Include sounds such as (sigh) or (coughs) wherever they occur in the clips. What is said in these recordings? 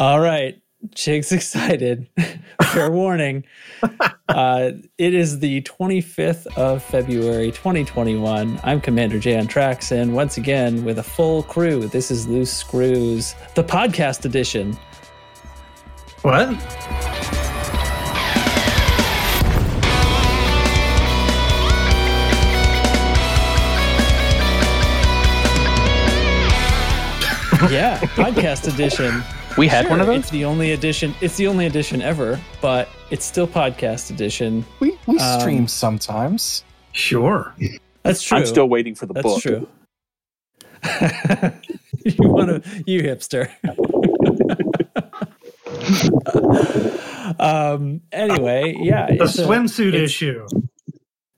All right. Chig's (laughs) excited. Fair warning. Uh, it is the 25th of February, 2021. I'm Commander Jan Traxon, once again with a full crew. This is Loose Screws, the podcast edition. What? (laughs) Yeah, podcast edition. We had Sure, one of those. It's the only edition. It's the only edition ever, but it's still podcast edition. We we Um, stream sometimes. Sure. That's true. I'm still waiting for the That's book. true. (laughs) you want to, you hipster. (laughs) um. Anyway, yeah. The it's a- swimsuit it's- issue.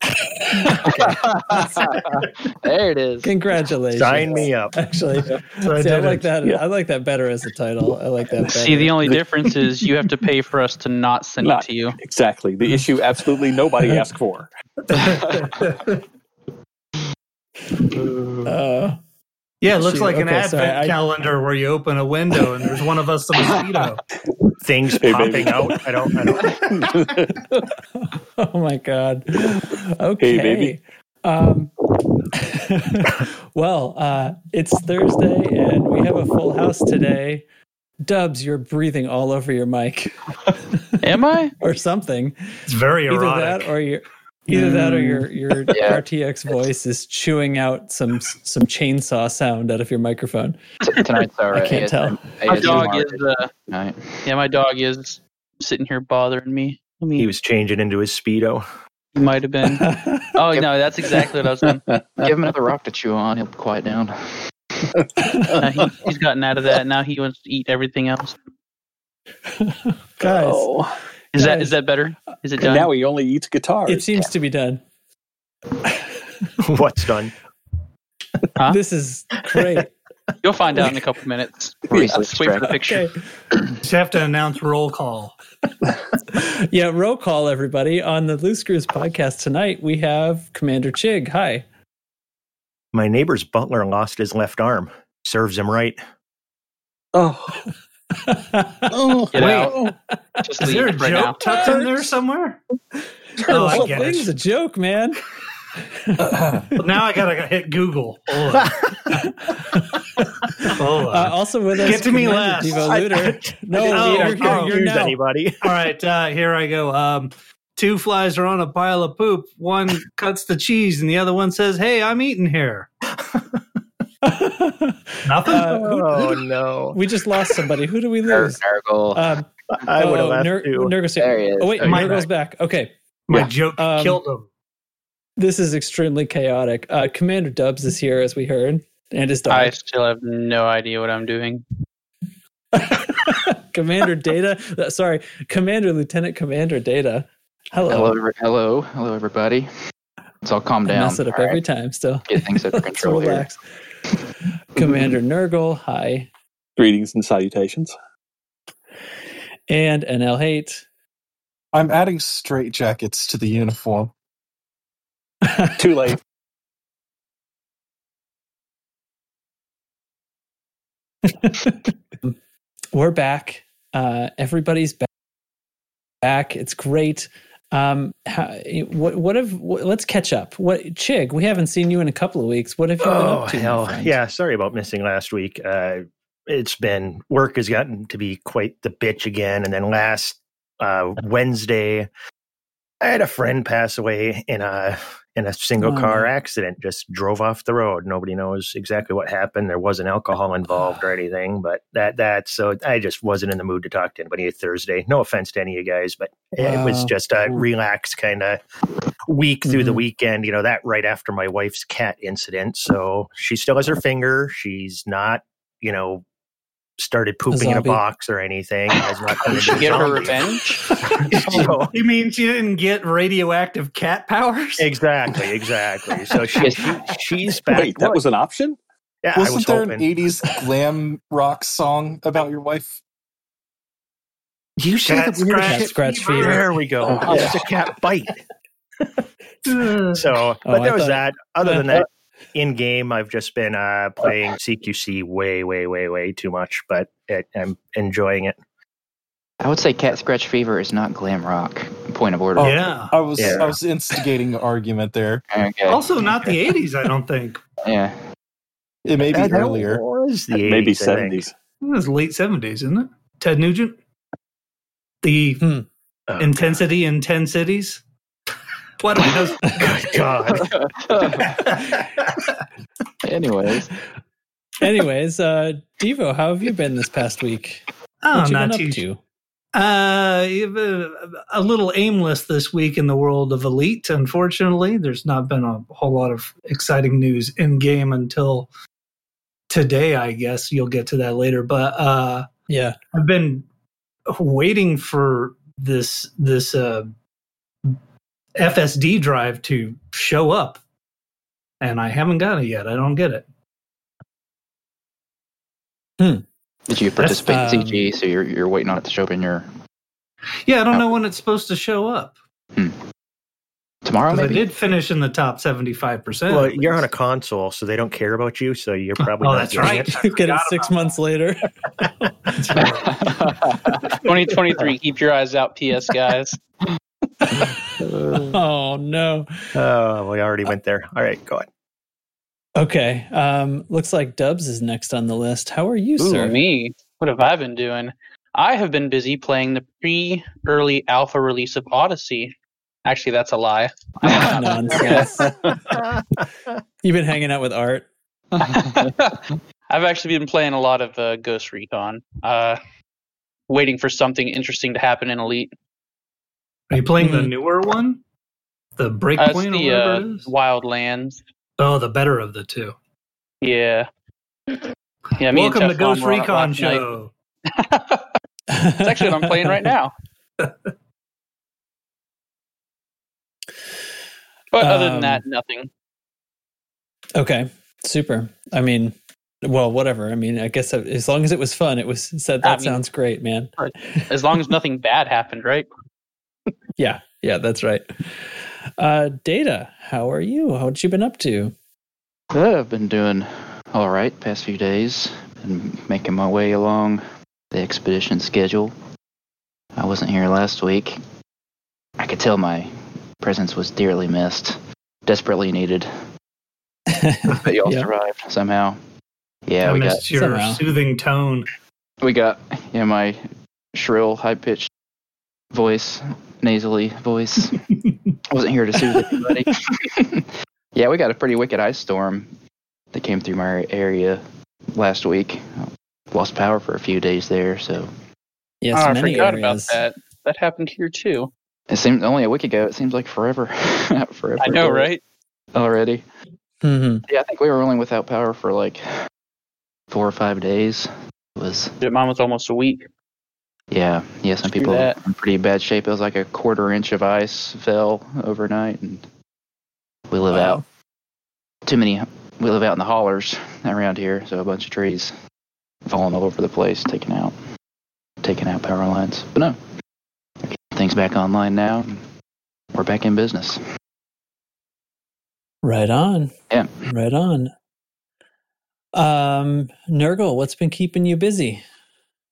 (laughs) there it is. Congratulations. Sign me up. Actually, So I see, I did like that. Yeah. I like that better as a title. I like that. Better. See, the only difference is you have to pay for us to not send Not- it to you. Exactly. The issue absolutely nobody (laughs) asked for. (laughs) Uh, yeah, it looks Shoot, like an okay, advent sorry, I- calendar where you open a window and there's one of us the mosquito. (laughs) Things Hey, popping baby. out. I don't. I don't. (laughs) oh my god. Okay. baby. Um, (laughs) well, uh, it's Thursday and we have a full house today. Dubs, you're breathing all over your mic Am I? or something. It's very Either that or your either that or Mm. your your (laughs) Yeah. RTX voice is chewing out some some chainsaw sound out of your microphone. Tonight's our (laughs) I can't tell. My dog is. Uh, night. yeah, my dog is sitting here bothering me. I mean, He was changing into his speedo. he might have been. (laughs) Oh no, that's exactly what I was doing. Give him another rock to chew on. He'll quiet down. Uh, he, he's gotten out of that. Now he wants to eat everything else. Guys, Oh. Is that Guys. that better? Is it And done? now he only eats guitars. it seems to be done. (laughs) What's done? Huh? This is great. (laughs) You'll find out in a couple minutes. (laughs) Please, Let's wait for the picture. Okay. (clears throat) Just have to announce roll call. Yeah, roll call, everybody. On the Loose Screws podcast tonight, we have Commander Chig. Hi. My neighbor's butler lost his left arm. Serves him right. oh. Oh. Get Wait. out. Just Is leave there a right joke now. tucked in there somewhere? (laughs) the Oh, I whole get thing's it. a joke, man. Well, (laughs) (laughs) now I gotta hit Google. Hold on. Hold on. Uh, also with us, Get to me Commander last. Devo I- Luder. no, Oh, you're, oh, you're, you're now. anybody? All right, uh, here I go. Um, two flies are on a pile of poop. One cuts the cheese, and the other one says, "Hey, I'm eating here." (laughs) Nothing. Uh, who- Oh no! we just lost somebody. Who do we Ner- lose? Nurgle. Um, (laughs) I would have oh, left Ner- too. Nurgle's There he is. Oh wait, Oh, you're Nurgle's back. Okay, My yeah. joke Um, killed him. this is extremely chaotic. Uh, Commander Dubs is here, as we heard, and his dog. I still have no idea what I'm doing. (laughs) Commander Data. uh, Sorry, Commander Lieutenant Commander Data. Hello. Hello, hello, hello, everybody. Let's all calm down. I down. mess it up all every right? time. Still, Get things under (laughs) control here. relax. Commander Nurgle, hi, Greetings and salutations. and NL Hate. I'm adding straight jackets to the uniform. (laughs) Too late. We're back. Uh, everybody's back. Back. It's great. Um, how, what? What have? What, let's catch up. What, Chig? We haven't seen you in a couple of weeks. What have you been Oh up to? my hell! Yeah, sorry about missing last week. Uh, it's been work has gotten to be quite the bitch again, and then last uh, Wednesday, I had a friend pass away in a in a single Oh, car accident. Just drove off the road. Nobody knows exactly what happened. There wasn't alcohol involved or (sighs) anything, but that that so I just wasn't in the mood to talk to anybody Thursday. No offense to any of you guys, but it was just a relaxed kind of week through the Mhm. weekend. You know that right after my wife's cat incident, so she still has her finger. She's not, you know. Started pooping in a box or anything. Has not (laughs) Did she get her revenge? (laughs) (laughs) So- You mean she didn't get radioactive cat powers? Exactly, exactly. So she, she she's back. Wait, that was an option? yeah. Wasn't was there hoping. an '80s glam rock song about your wife? you say Cat the weirdest scratch shit. scratch fever. There we go. Oh, oh It's a cat bite. So, but oh, I there was thought- that. Other than that, in game, I've just been uh, playing CQC way, way, way, way too much, but it, I'm enjoying it. I would say Cat Scratch Fever is not glam rock. Point of order. Oh. Yeah. I was Yeah. I was instigating an argument there. Okay. Also, not the 80s, I don't think. yeah. It may be that earlier. was the Maybe 80s, I think. seventies. It was late 70s, isn't it? Ted Nugent? The Hmm. Oh, intensity in 10 cities? What do we know? God. (laughs) Anyways, Anyways, uh, Devo, how have you been this past week? Oh, What you not been up to? Uh, uh, a little aimless this week in the world of Elite. Unfortunately, there's not been a whole lot of exciting news in game until today. I guess you'll get to that later. But uh, Yeah. I've been waiting for this this uh, FSD drive to show up, and I haven't got it yet. I don't get it. did you participate in um, CG? So you're you're waiting on it to show up in your Yeah, I don't know when it's supposed to show up. tomorrow? 'Cause I Maybe. did finish in the top seventy five percent. well, you're on a console, so they don't care about you, so you're probably (laughs) Oh, not that's getting right. it. Get it six about months later. (laughs) (laughs) 2023. Keep your eyes out, PS guys. (laughs) oh no. Oh, we already went there. All right, go on. Okay. Um, looks like Dubs is next on the list. How are you, Ooh, sir? me. What have I been doing? I have been busy playing the pre-early alpha release of Odyssey. Actually, that's a lie. (laughs) Nonsense. (laughs) You've been hanging out with Art. I've actually been playing a lot of uh, Ghost Recon, uh, waiting for something interesting to happen in Elite. Are you playing the Mhm. newer one? The Uh, Breakpoint or the whatever uh, it is? Wildlands. Oh, the better of the two. Yeah. Yeah. Me Welcome to Ghost were on it Recon. Show. it's actually what I'm playing right now. (laughs) But other than Um, that, nothing. Okay, super. I mean, well, whatever. I mean, I guess as long as it was fun, it was said that I mean- sounds great, man. As long as nothing bad happened, right? (laughs) Yeah, yeah, that's right. Uh, Data, how are you? What you been up to? Uh, I've been doing all right past few days. Been making my way along the expedition schedule. I wasn't here last week. I could tell my presence was dearly missed, desperately needed. (laughs) But y'all Yeah. survived somehow. Yeah, I we got your Somehow. soothing tone. we got yeah my shrill, high pitched voice, nasally voice. (laughs) I wasn't here to soothe anybody. (laughs) yeah, we got a pretty wicked ice storm that came through my area last week. Lost power for a few days there, so Yes, oh, I forgot areas. about that. That happened here too. it seemed only a week ago. It seems like forever. (laughs) forever. I know, ago right? Already. Mm-hmm. Yeah, I think we were only without power for like four or five days. It was Shit, Mine was almost a week. Yeah, yeah. Some people in pretty bad shape. It was like a quarter inch of ice fell overnight, and we live Wow. out too many. We live out in the hollers around here, so a bunch of trees falling all over the place, taking out, taking out power lines. But no, things back online now. We're back in business. Right on. Yeah. Right on. Um, Nurgle, what's been keeping you busy?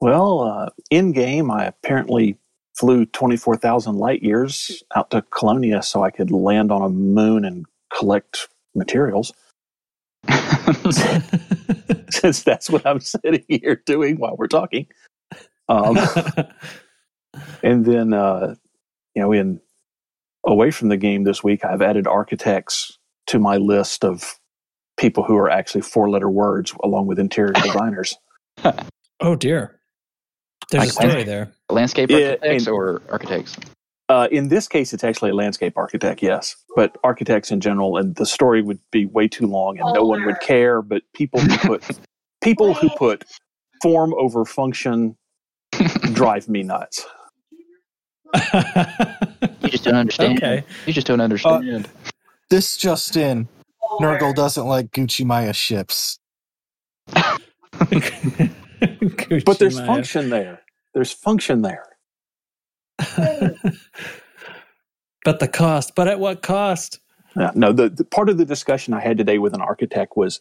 Well, uh, in game, I apparently flew 24,000 light years out to Colonia so I could land on a moon and collect materials. (laughs) Since that's what I'm sitting here doing while we're talking. Um, (laughs) and then, uh, you know, in away from the game this week, I've added architects to my list of people who are actually four letter words along with interior designers. (laughs) oh dear. There's a Like- story there. Landscape Yeah, architects and- or architects? Uh, in this case, it's actually a landscape architect, yes, but architects in general, and the story would be way too long, and no one would care. But people who put (laughs) people who put form over function drive me nuts. (laughs) You just don't understand. okay. You just don't understand. This just in. Nurgle doesn't like Gutamaya ships. (laughs) But there's function there. There's function there. (laughs) but the cost. But at what cost? Yeah, no, the, the part of the discussion I had today with an architect was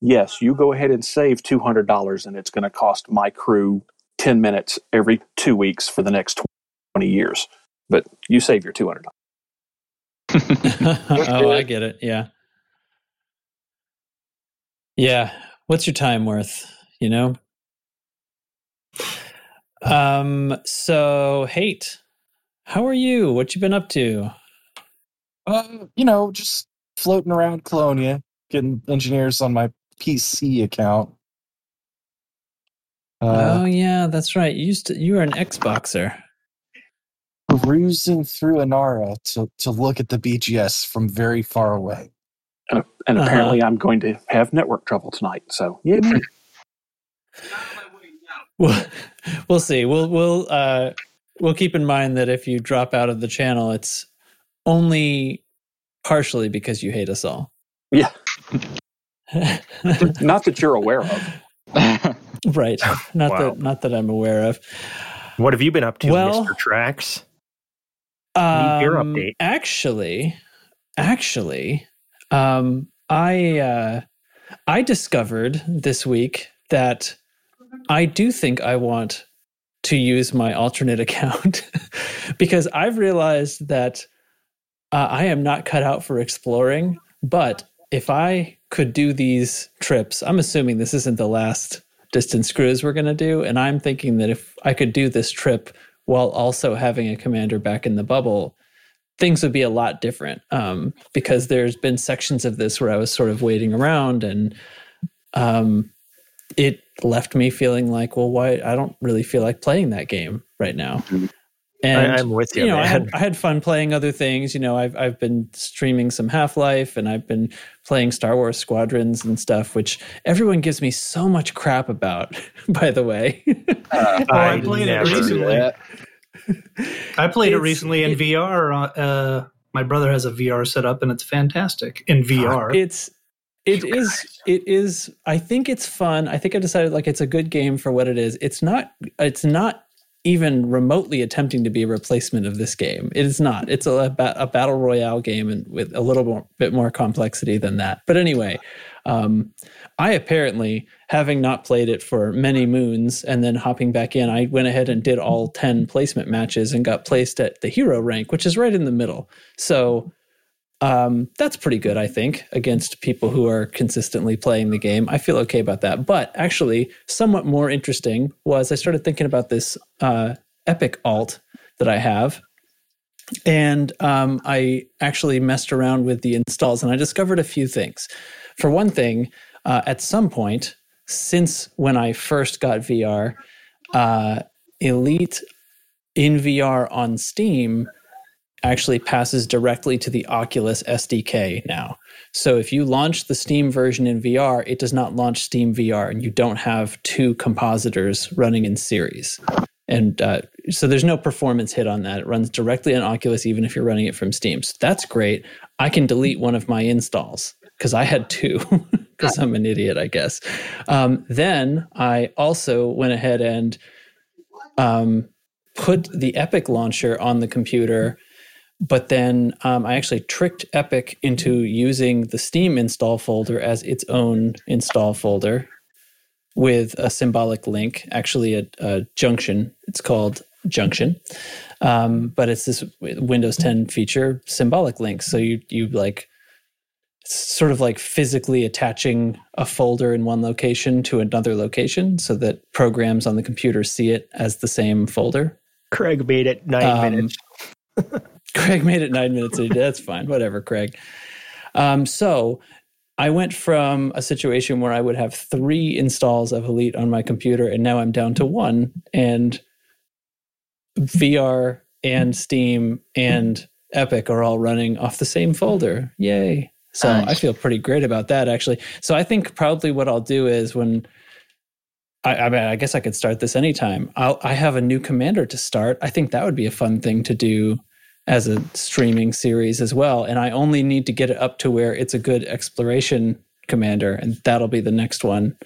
yes, you go ahead and save $200 and it's going to cost my crew 10 minutes every two weeks for the next 20 years. But you save your $200. (laughs) oh, I get it. Yeah. Yeah. What's your time worth? You know? Um, so hate. How are you? What you been up to? Uh, you know, just floating around Colonia, getting engineers on my PC account. oh Uh, yeah, that's right. You used to you were an Xboxer. cruising through Inara to, to look at the BGS from very far away. And, and Uh-huh. apparently I'm going to have network trouble tonight. So, yeah. (clears throat) We'll, we'll see. We'll we'll uh we'll keep in mind that if you drop out of the channel, it's only partially because you hate us all. yeah. (laughs) Not that you're aware of. (laughs) right. Not Wow. that not that I'm aware of. What have you been up to, Well- Mr. Tracks? Need your Um, update. Actually, actually, um, I uh, I discovered this week that I do think I want to use my alternate (laughs) account because I've realized that uh, I am not cut out for exploring. But if I could do these trips, I'm assuming this isn't the last distance cruise we're going to do, and I'm thinking that if I could do this trip while also having a commander back in the bubble, things would be a lot different. Um, because there's been sections of this where I was sort of waiting around and um, it left me feeling like, well, why? I don't really feel like playing that game right now. And I, I'm with you, you know, I had I had fun playing other things. You know, I've I've been streaming some Half Life, and I've been playing Star Wars Squadrons and stuff, which everyone gives me so much crap about. (laughs) By the way, (laughs) Oh, I, I played it recently. I played it recently in it- VR. Uh, my brother has a VR set up, and it's fantastic in VR. it's it is it is. I think it's fun. I think I decided like it's a good game for what it is. It's not. It's not even remotely attempting to be a replacement of this game. It is not. It's a, a battle royale game and with a little more, bit more complexity than that. But anyway, um, I apparently, having not played it for many moons and then hopping back in, I went ahead and did all 10 placement matches and got placed at the hero rank, which is right in the middle. So um, that's pretty good, I think, against people who are consistently playing the game. I feel okay about that. But actually, somewhat more interesting was I started thinking about this uh, Epic alt that I have. And um, I actually messed around with the installs and I discovered a few things. For one thing, uh, at some point, since when I first got VR, uh, Elite in VR on Steam actually passes directly to the Oculus SDK now. So if you launch the Steam version in VR, it does not launch Steam VR, and you don't have two compositors running in series. And uh, so there's no performance hit on that. It runs directly on Oculus, even if you're running it from Steam. So that's great. I can delete one of my installs because I had two (laughs) because I'm an idiot, I guess. Um, then I also went ahead and um, put the Epic launcher on the computer but then um, I actually tricked Epic into using the Steam install folder as its own install folder with a symbolic link, actually a, a junction. It's called Junction, um, but it's this Windows 10 feature symbolic link. So you you like sort of like physically attaching a folder in one location to another location so that programs on the computer see it as the same folder. Craig made it nine Um, minutes. (laughs) Craig made it nine minutes. That's fine. Whatever, Craig. Um, so I went from a situation where I would have three installs of Elite on my computer, and now I'm down to one. And VR and Steam and Epic are all running off the same folder. Yay. So Nice. I feel pretty great about that, actually. So I think probably what I'll do is when I, I mean, I guess I could start this anytime. I'll, I have a new commander to start. I think that would be a fun thing to do as a streaming series as well. And I only need to get it up to where it's a good exploration commander, and that'll be the next one.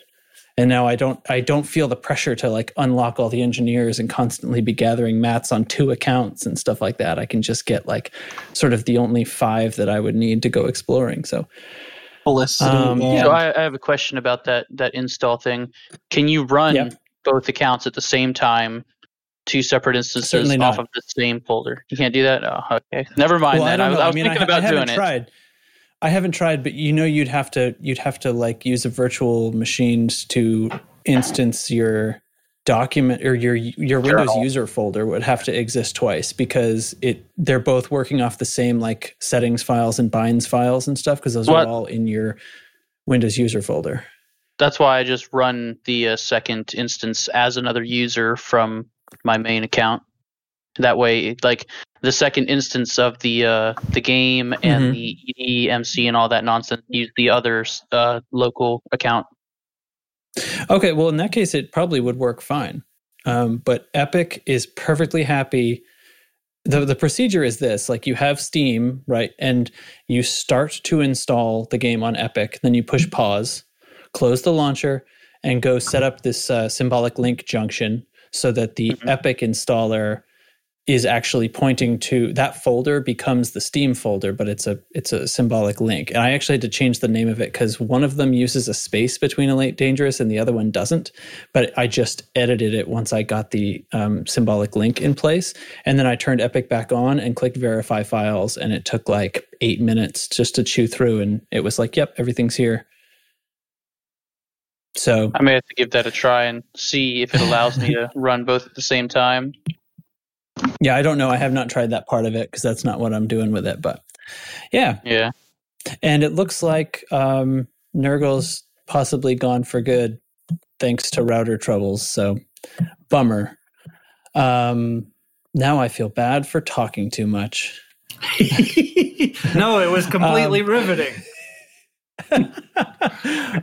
and now I don't I don't feel the pressure to like unlock all the engineers and constantly be gathering mats on two accounts and stuff like that. I can just get like sort of the only five that I would need to go exploring. So Felicity. Um, and- So I, I have a question about that that install thing. Can you run Yep. both accounts at the same time, two separate instances off of the same folder? You can't do that. Oh, okay. Never mind Well, then. I I, was. I was mean, thinking I, about I haven't it. tried. I haven't tried, but you know, you'd have to you'd have to like use a virtual machines to instance your document or your your Windows Journal. user folder would have to exist twice because it they're both working off the same like settings files and binds files and stuff because those What? are all in your Windows user folder. That's why I just run the uh, second instance as another user from my main account. That way, like the second instance of the uh, the game and Mhm. the EDMC, and all that nonsense, use the other uh, local account. Okay, well, in that case, it probably would work fine. Um, but Epic is perfectly happy. The, the procedure is this like you have Steam, right? And you start to install the game on Epic, then you push pause, close the launcher, and go set up this uh, symbolic link junction so that the Mhm. Epic installer is actually pointing to that folder becomes the Steam folder, but it's a it's a symbolic link. And I actually had to change the name of it because one of them uses a space between Elite Dangerous and the other one doesn't. But I just edited it once I got the um, symbolic link in place, and then I turned Epic back on and clicked Verify Files, and it took like eight minutes just to chew through, and it was like, "Yep, everything's here." So I may have to give that a try and see if it allows me to (laughs) run both at the same time. yeah, I don't know. I have not tried that part of it because that's not what I'm doing with it. But yeah, Yeah. And it looks like um, Nurgle's possibly gone for good thanks to router troubles. So, bummer. Um, now I feel bad for talking too much. (laughs) (laughs) no, it was completely Um, riveting. (laughs)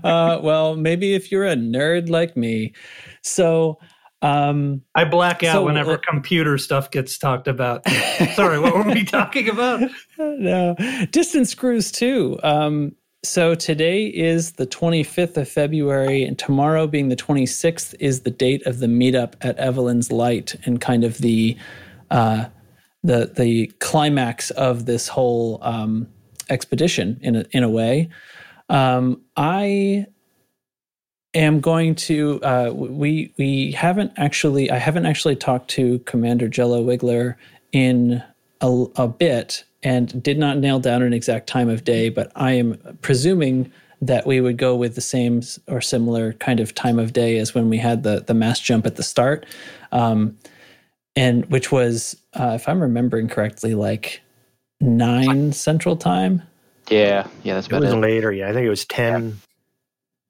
uh, well, maybe if you're a nerd like me. So, um, I black out so, whenever uh, computer stuff gets talked about. Sorry, what were we talking about? (laughs) no, distance screws too. Um, so today is the 25th of February, and tomorrow, being the 26th, is the date of the meetup at Evelyn's Light, and kind of the uh, the the climax of this whole um, expedition in a, in a way. Um, I am going to. Uh, we we haven't actually. I haven't actually talked to Commander Jello Wiggler in a, a bit and did not nail down an exact time of day, but I am presuming that we would go with the same or similar kind of time of day as when we had the the mass jump at the start, um, and which was, uh, if I'm remembering correctly, like nine Central Time. Yeah, yeah, that's It about was it. later. Yeah, I think it was ten.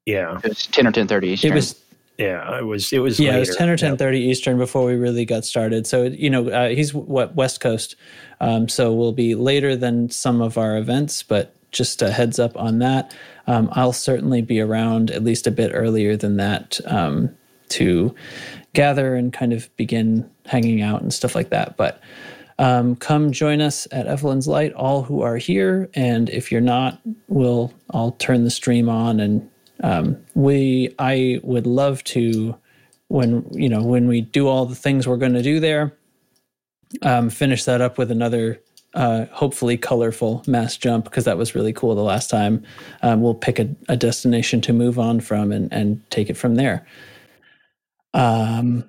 Yeah, It was ten or ten thirty Eastern. It was yeah, it was. It was. yeah, later. it was ten or ten thirty Yeah. thirty Eastern before we really got started. So you know, uh, he's what West Coast, um, so we'll be later than some of our events, but just a heads up on that. Um, I'll certainly be around at least a bit earlier than that um, to gather and kind of begin hanging out and stuff like that. But um, come join us at Evelyn's Light, all who are here, and if you're not, we'll I'll turn the stream on. And um, we I would love to when you know when we do all the things we're going to do there um, finish that up with another uh, hopefully colorful mass jump because that was really cool the last time. Um, we'll pick a, a destination to move on from and, and take it from there. Um,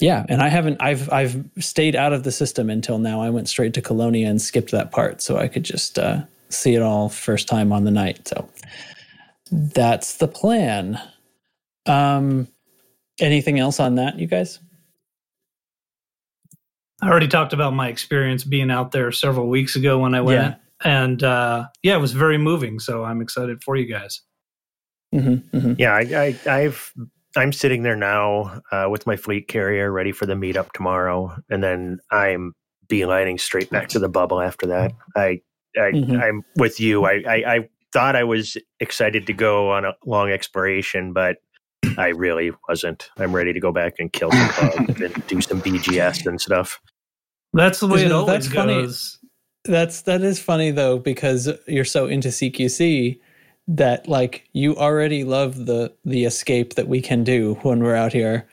yeah and i haven't i've i've stayed out of the system until now i went straight to colonia and skipped that part so i could just uh, see it all first time on the night so that's the plan um anything else on that you guys I already talked about my experience being out there several weeks ago when I went. Yeah. And uh, yeah, it was very moving. So I'm excited for you guys. hmm hmm Yeah, I, I, I've. I'm sitting there now uh, with my fleet carrier, ready for the meetup tomorrow, and then I'm beelining straight back to the bubble after that. I, I Mhm. I'm with you. I, I, I thought I was excited to go on a long exploration, but I really wasn't. I'm ready to go back and kill some bugs (laughs) and do some BGS and stuff. That's the way it Isn't it- always that's funny. goes. That's that is funny though because you're so into CQC that like you already love the the escape that we can do when we're out here,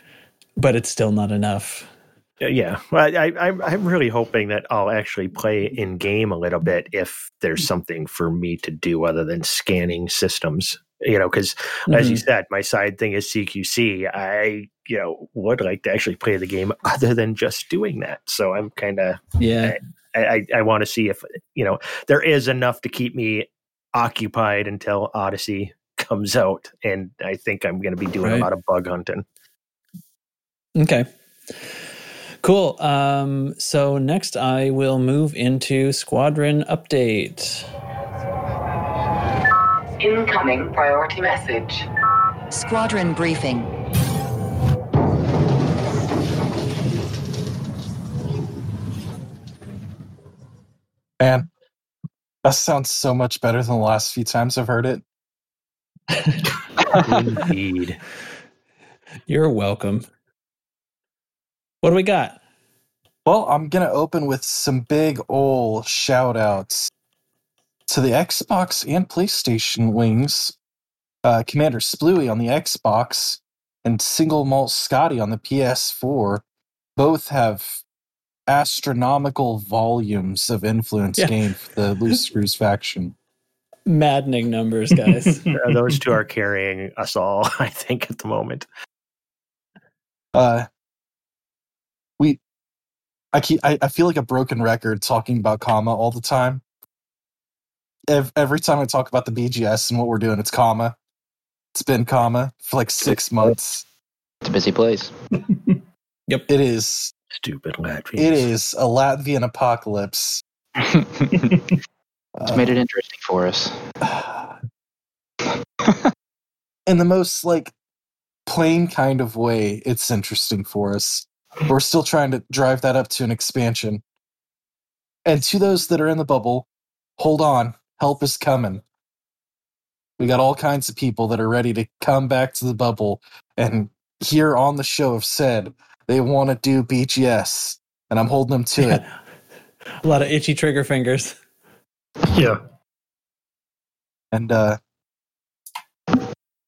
but it's still not enough. Yeah, well, I, I, I'm really hoping that I'll actually play in game a little bit if there's something for me to do other than scanning systems. You know, because as you mm-hmm. said, my side thing is CQC. I, you know, would like to actually play the game other than just doing that. So I'm kind of, Yeah. I, I, I want to see if you know there is enough to keep me occupied until Odyssey (laughs) comes out, and I think I'm going to be doing Right. a lot of bug hunting. Okay. Cool. Um, so next I will move into squadron update. Incoming priority message. Squadron briefing. Man, that sounds so much better than the last few times I've heard it. (laughs) Indeed. You're welcome. What do we got? Well, I'm going to open with some big ol' shout outs to the Xbox and PlayStation wings. Uh, Commander Splooey on the Xbox and Single Malt Scotty on the PS4 both have astronomical volumes of influence Yeah. gained for the Loose (laughs) Screws faction. Maddening numbers, (laughs) guys. Those two are carrying us all, (laughs) I think, at the moment. Uh, we, I keep, I, I feel like a broken record talking about comma all the time. Ev- every time I talk about the BGS and what we're doing, it's comma. It's been comma for like six months. It's a busy place. Yep, it is. Stupid Latvians. It is a Latvian apocalypse. it's Uh, made it interesting for us. (sighs) in the most like plain kind of way, it's interesting for us. We're still trying to drive that up to an expansion. And to those that are in the bubble, hold on, help is coming. We got all kinds of people that are ready to come back to the bubble and here on the show have said they want to do BGS, and I'm holding them to it. (laughs) A lot of itchy trigger fingers. Yeah. And uh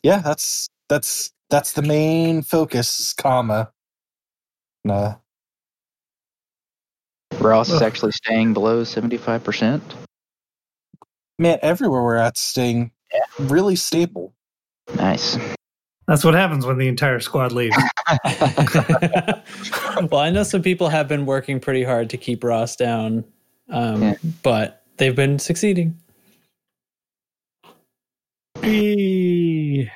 yeah, that's that's that's the main focus, comma. Nah. uh, Ross is actually staying below 75%. man, everywhere we're at staying really stable. Nice. That's what happens when the entire squad leaves. (laughs) (laughs) well, I know some people have been working pretty hard to keep Ross down, um, Yeah. but they've been succeeding. Yay.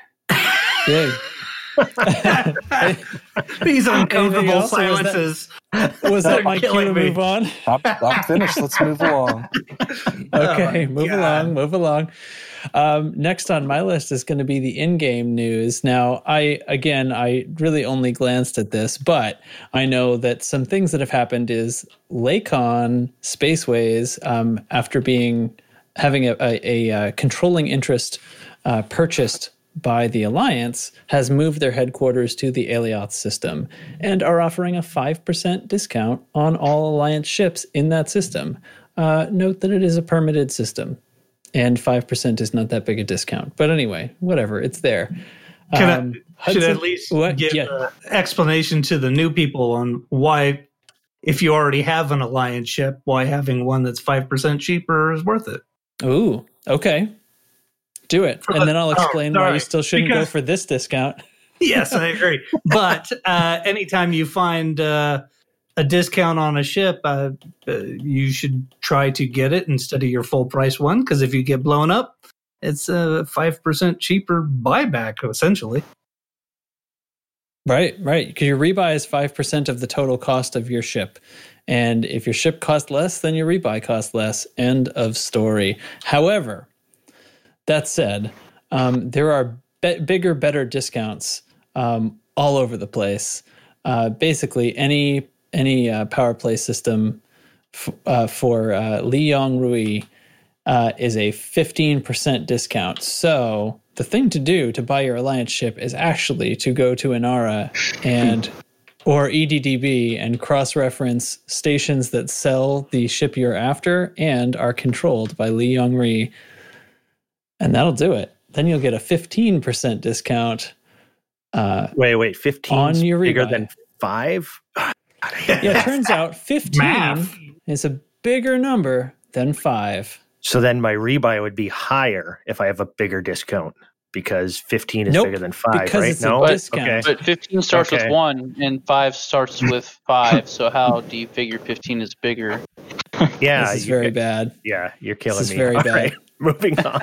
Yay. (laughs) These uncomfortable else, was that- silences. Was that my cue to move on? I'm, I'm finished. Let's move along. (laughs) Okay, Oh, move God. along, move along. Um, next on my list is going to be the in-game news. Now, I again, I really only glanced at this, but I know that some things that have happened is Lakon Spaceways, um, after being having a, a, a uh, controlling interest uh, purchased by the Alliance, has moved their headquarters to the Alioth system and are offering a 5% discount on all Alliance ships in that system. Uh, note that it is a permitted system, and 5% is not that big a discount. But anyway, whatever, it's there. Can I, should Hudson- at least what? give Yeah. an explanation to the new people on why, if you already have an alliance ship, why having one that's five percent cheaper is worth it. Ooh, okay. Do it. And the- then I'll oh, explain why you still shouldn't go for this discount. (laughs) Yes, I agree. but uh, anytime you find uh, a discount on a ship, uh, uh, you should try to get it instead of your full price one. Because if you get blown up, it's a five percent cheaper buyback, essentially. Right, right. Because your rebuy is 5% of the total cost of your ship. And if your ship costs less, then your rebuy costs less. End of story. However, that said, um, there are be- bigger, better discounts um, all over the place. Uh, basically, any any uh, power play system f- uh, for uh, Li Yong Rui uh, is a 15% discount. So the thing to do to buy your alliance ship is actually to go to Inara and or EDDB and cross-reference stations that sell the ship you're after and are controlled by Li Yong Rui, and that'll do it. then you'll get a 15% discount. Uh, Wait, wait, 15 On your bigger rebuy. than five? (sighs) yeah, it turns out (laughs) 15 Math. is a bigger number than five. So then my rebuy would be higher if I have a bigger discount because 15 is Nope, bigger than five, because right? it's a no? discount. Okay. But 15 starts Okay. with 1 and 5 starts with (laughs) 5. so how do you figure 15 is bigger? (laughs) Yeah, this is very get- bad. Yeah, you're killing this is me. very All bad. right, (laughs) moving on.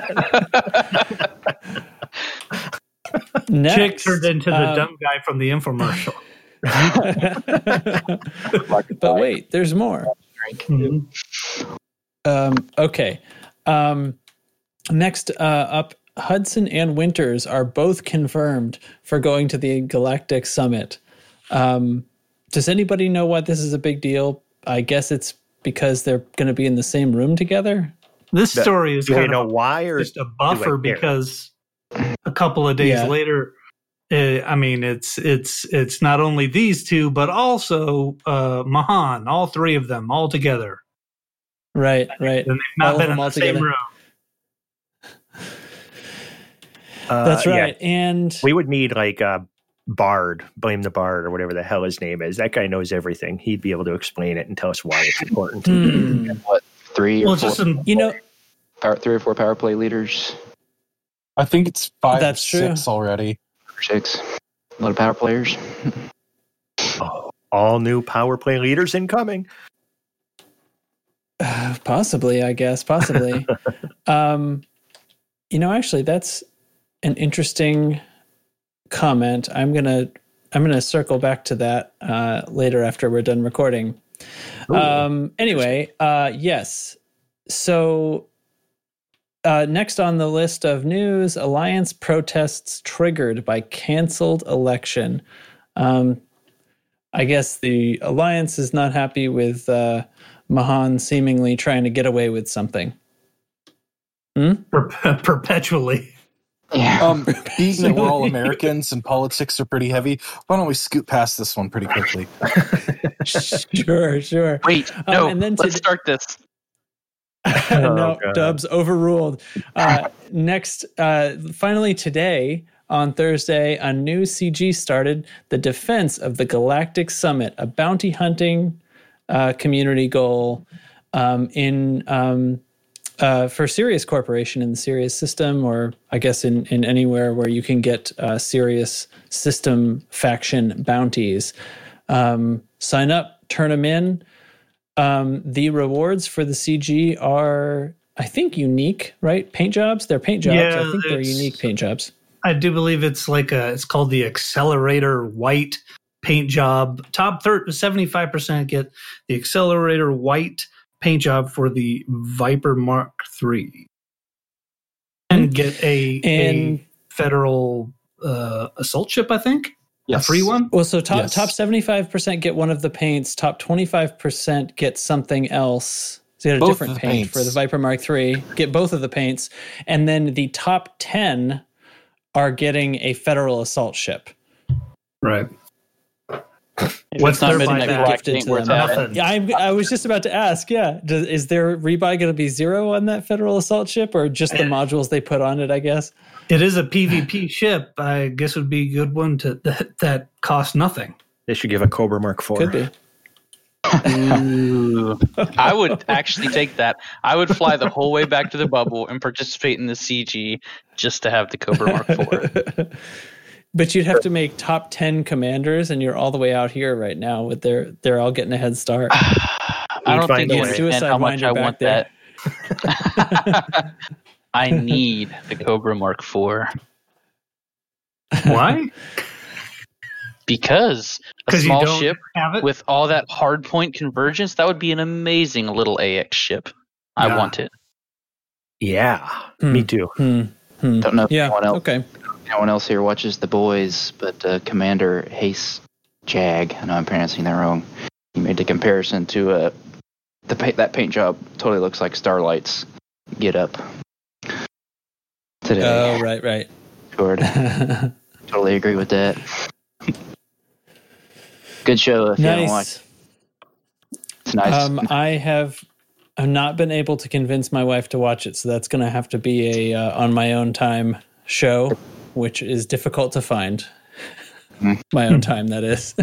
Next, Chig turned into the um, dumb guy from the infomercial. but wait, there's more. Mhm. Um, okay. Um, next uh, up, Hudson and Winters are both confirmed for going to the Galactic Summit. Um, does anybody know why this is a big deal? I guess it's because they're going to be in the same room together. This That- story is kind know of why or just a buffer because a couple of days Yeah. later, uh, I mean, it's it's it's not only these two, but also uh, Mahan, all three of them, all together, Right, right. and they've not All been in the same together. room. Uh, That's yeah, right. And we would need like a Bard, blame the Bard or whatever the hell his name is. That guy knows everything. He'd be able to explain it and tell us why it's important. Hmm. What three Well, or it's four, just some you know, power, three or four power play leaders I think it's five That's or true. six already. six? A lot of power players. (laughs) All new power play leaders incoming. (sighs) possibly, I guess, possibly. (laughs) um, you know, actually, that's an interesting comment. I'm gonna I'm gonna circle back to that uh, later after we're done recording. Um, anyway, uh, yes. So uh, next on the list of news, alliance protests triggered by canceled election. Um, I guess the alliance is not happy with uh, Mahan seemingly trying to get away with something. per- (laughs) perpetually. Yeah. Um, being that we're all (laughs) Americans and politics are pretty heavy, why don't we scoot past this one pretty quickly? sure, sure. Wait, Um, no, and then let's today- start this. (laughs) no, God. Dubs overruled. Uh, (laughs) next, uh, finally today on Thursday, a new CG started the defense of the Galactic Summit, a bounty hunting uh, community goal um, in um, uh, for Sirius Corporation in the Sirius system, or I guess in in anywhere where you can get uh, Sirius system faction bounties. Um, sign up, turn them in. Um, the rewards for the CG are, I think, unique, right? Paint jobs. They're paint jobs. Yeah, I think they're unique paint jobs. I do believe it's like a. It's called the Accelerator White paint job. Top seventy five percent get the Accelerator White paint job for the Viper Mark III, and get a, And a federal uh, assault ship. I think Yes. a free one. well, so top Yes. top seventy five percent get one of the paints. Top twenty five percent get something else. So you get a Both different paint paints. for the Viper Mark III. Get both of the paints, and then the top ten are getting a federal assault ship. Right. If What's not their midnight buyback? black, Gifted to them. Nothing. Yeah, I'm, I was just about to ask. Yeah, Does, is their rebuy going to be zero on that federal assault ship, or just the eh. modules they put on it? I guess. It is a PvP (sighs) ship. I guess would be a good one to that, (laughs) that costs nothing. They should give a Cobra Mark IV. Could be. I would actually take that. I would fly the whole way back to the bubble and participate in the CG just to have the Cobra Mark IV. (laughs) but you'd have to make top ten commanders, and you're all the way out here right now. With their, they're all getting a head start. (sighs) I don't think a you way. understand Suicide how much I want there. that. (laughs) I need the Cobra Mark IV Why? because a small ship with all that hard point convergence, that would be an amazing little AX ship. I want it. Yeah, Hmm. me too. Hmm. Hmm. Don't know if Yeah. anyone else, one else here watches The Boys, but uh, Commander Hace Jag, I know I'm pronouncing that wrong. He made the comparison to uh, the pa- that paint job. Totally looks like Starlight's get up today. Oh, right, right. (laughs) Totally agree with that. Good show if you haven't watched. nice. It's nice. Um, I have I've not been able to convince my wife to watch it, so that's going to have to be a uh, on my own time show, which is difficult to find. Hmm. My own time, that is.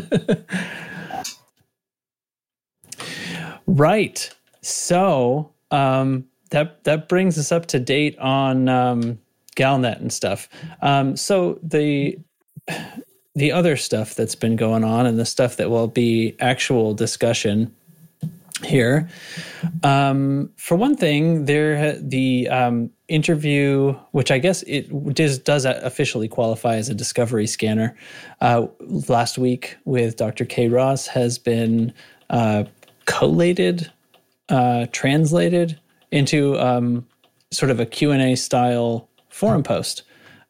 (laughs) right. So um, that that brings us up to date on um, Galnet and stuff. Um, so the the other stuff that's been going on and the stuff that will be actual discussion here. Um, for one thing, there the um, interview, which I guess it does, does officially qualify as a discovery scanner, uh, last week with Dr. Kay Ross has been uh, collated, uh, translated into um, sort of a Q&A style forum post,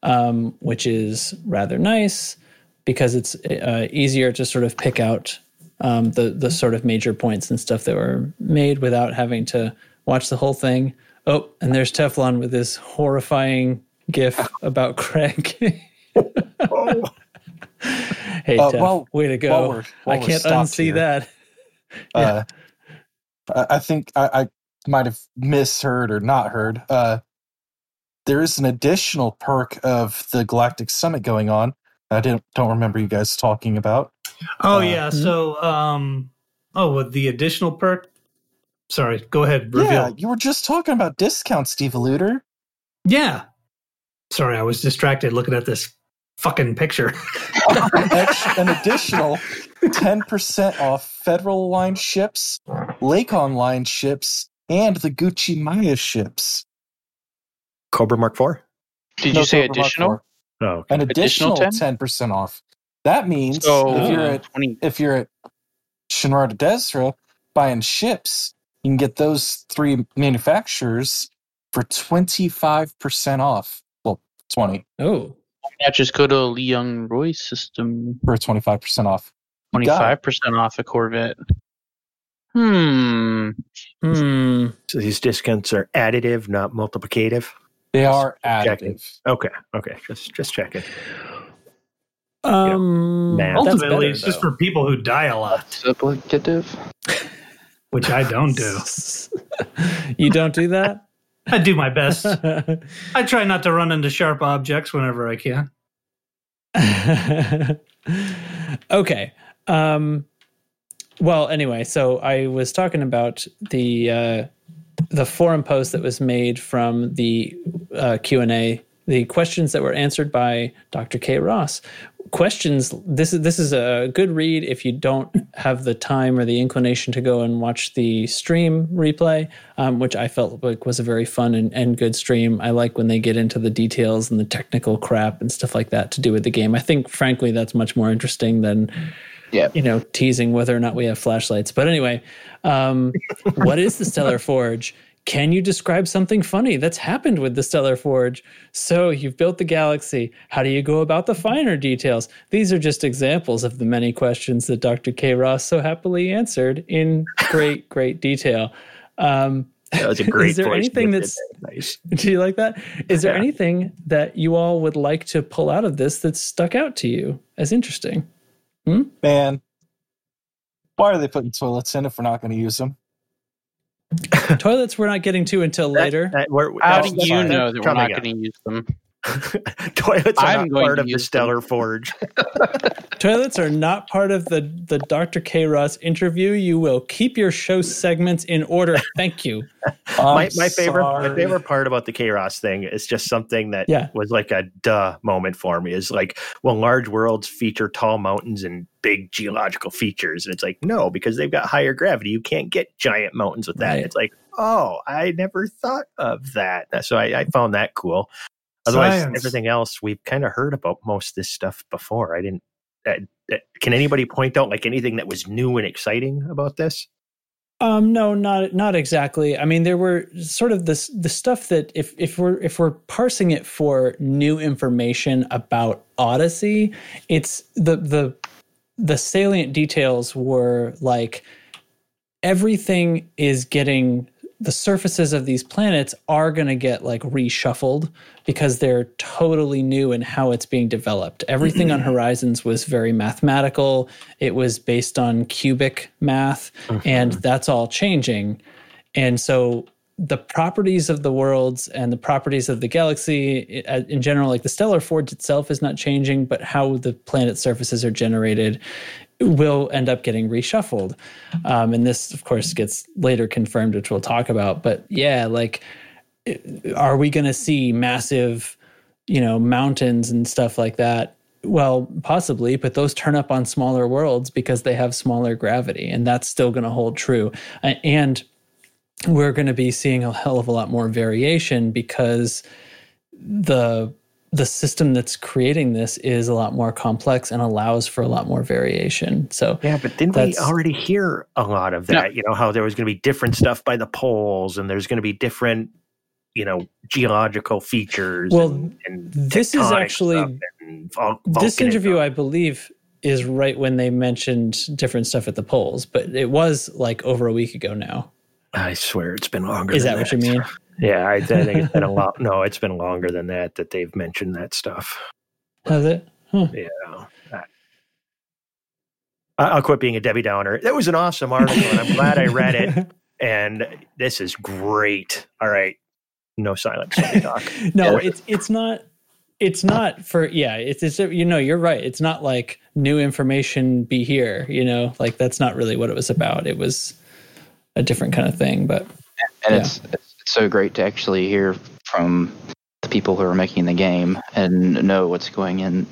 um, which is rather nice because it's uh, easier to sort of pick out um, the the sort of major points and stuff that were made without having to watch the whole thing. Oh, and there's Teflon with this horrifying gif (laughs) about Craig. Oh, hey, Uh, Tef, while- way to go! while we're- while I can't unsee here. that. Uh, I I think I, I might have misheard or not heard. Uh, there is an additional perk of the Galactic Summit going on. I didn't don't remember you guys talking about. Oh Uh, yeah. Mhm. So um oh with the additional perk. Sorry, go ahead, reveal. Yeah, Yeah. you were just talking about discounts, Steve Eluder. Yeah. Sorry, I was distracted looking at this fucking picture. (laughs) an, (laughs) additional 10% off Federal Line ships, Lakon Line ships, and the Gutamaya ships. Cobra Mark IV? Did No you say Cobra additional? IV. Oh, okay. An Additional additional 10? 10% off. That means So if you're at twenty. if you're at Shinrarta Dezhra buying ships, you can get those three manufacturers for 25% off. Well, 20 Oh, Not just go to Li Yong Rui system. for 25% off. You Twenty got it. five percent off a Corvette. Hmm. hmm. So these discounts are additive, not multiplicative. They are Checking. additive. Okay, okay, just just checking. Um, Math. that's Ultimately, better, it's just for people who die a lot, Multiplicative. Which I don't do. (laughs) you don't do that. I do my best. (laughs) I try not to run into sharp objects whenever I can. (laughs) okay. Um, well, anyway, so I was talking about the uh, the forum post that was made from the uh, Q and A, the questions that were answered by Dr. Kay Ross. Questions. This is this is a good read if you don't have the time or the inclination to go and watch the stream replay, um, which I felt like was a very fun and, and good stream. I like when they get into the details and the technical crap and stuff like that to do with the game. I think, frankly, that's much more interesting than Yeah. you know, teasing whether or not we have flashlights. But anyway, um, what is the Stellar Forge? Can you describe something funny that's happened with the Stellar Forge? So you've built the galaxy. How do you go about the finer details? These are just examples of the many questions that Dr. Kay Ross so happily answered in great, (laughs) great detail. Um, That was a (laughs) great is there anything that's nice? (laughs) do you like that? Is there Yeah. anything that you all would like to pull out of this that stuck out to you as interesting? Man, why are they putting toilets in if we're not going to use them? Toilets we're not getting to until later. That- we're- How do you fine. know that we're not going to use them? (laughs) Toilets are I'm not part of the use them. Stellar Forge. (laughs) Toilets are not part of the, the Dr. Kay Ross interview. You will keep your show segments in order. Thank you. (laughs) my, my favorite my favorite part about the K-Ross thing is just something that Yeah. was like a duh moment for me is like when large worlds feature tall mountains and big geological features and it's like no because they've got higher gravity you can't get giant mountains with that Right. it's like oh I never thought of that so I, I found that cool otherwise Science. everything else we've kind of heard about most of this stuff before I didn't uh, uh, can anybody point out like anything that was new and exciting about this Um, no, not not exactly. I mean, there were sort of this the stuff that if if we're if we're parsing it for new information about Odyssey, it's the the the salient details were like everything is getting the surfaces of these planets are going to get like reshuffled because they're totally new in how it's being developed. Everything on (clears throat) Horizons was very mathematical. It was based on cubic math, uh-huh. and that's all changing. And so the properties of the worlds and the properties of the galaxy uh, in general, like the stellar forge itself is not changing, but how the planet surfaces are generated will end up getting reshuffled. Um, and this, of course, gets later confirmed, which we'll talk about. But yeah, like, are we going to see massive, you know, mountains and stuff like that? Well, possibly, but those turn up on smaller worlds because they have smaller gravity, and that's still going to hold true. And we're going to be seeing a hell of a lot more variation because the the system that's creating this is a lot more complex and allows for a lot more variation. So Yeah, but didn't we already hear a lot of that? You know, how there was going to be different stuff by the poles and there's going to be different, you know, geological features. Well, and, and this is actually- stuff vol- this interview. I believe, is right when they mentioned different stuff at the polls, but it was like over a week ago now. I swear it's been longer. Is than that what you mean? Yeah, I, I think it's been a (laughs) lot. No, it's been longer than that that they've mentioned that stuff. Has it? Huh. Yeah. I- I'll quit being a Debbie Downer. That was an awesome article, and I'm glad I read it. (laughs) And this is great. All right, no silence. Talk. (laughs) no, Yeah. it's it's not. It's not for yeah. It's, it's you know you're right. It's not like new information be here. You know, like that's not really what it was about. It was a different kind of thing. But and Yeah. it's it's so great to actually hear from the people who are making the game and know what's going in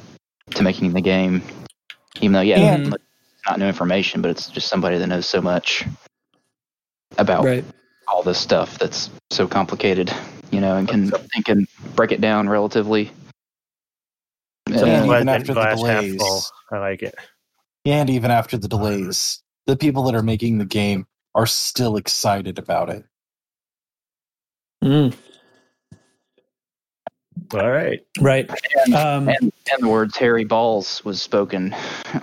to making the game. Even though, yeah, And- like, not new information, but it's just somebody that knows so much about right, all this stuff that's so complicated, you know, and can and can break it down relatively. So Yeah, Uh, even after the delays. full. I like it. And even after the delays, the people that are making the game are still excited about it. Mm, All right. right. and, Um, and, and the words "Harry Balls" was spoken.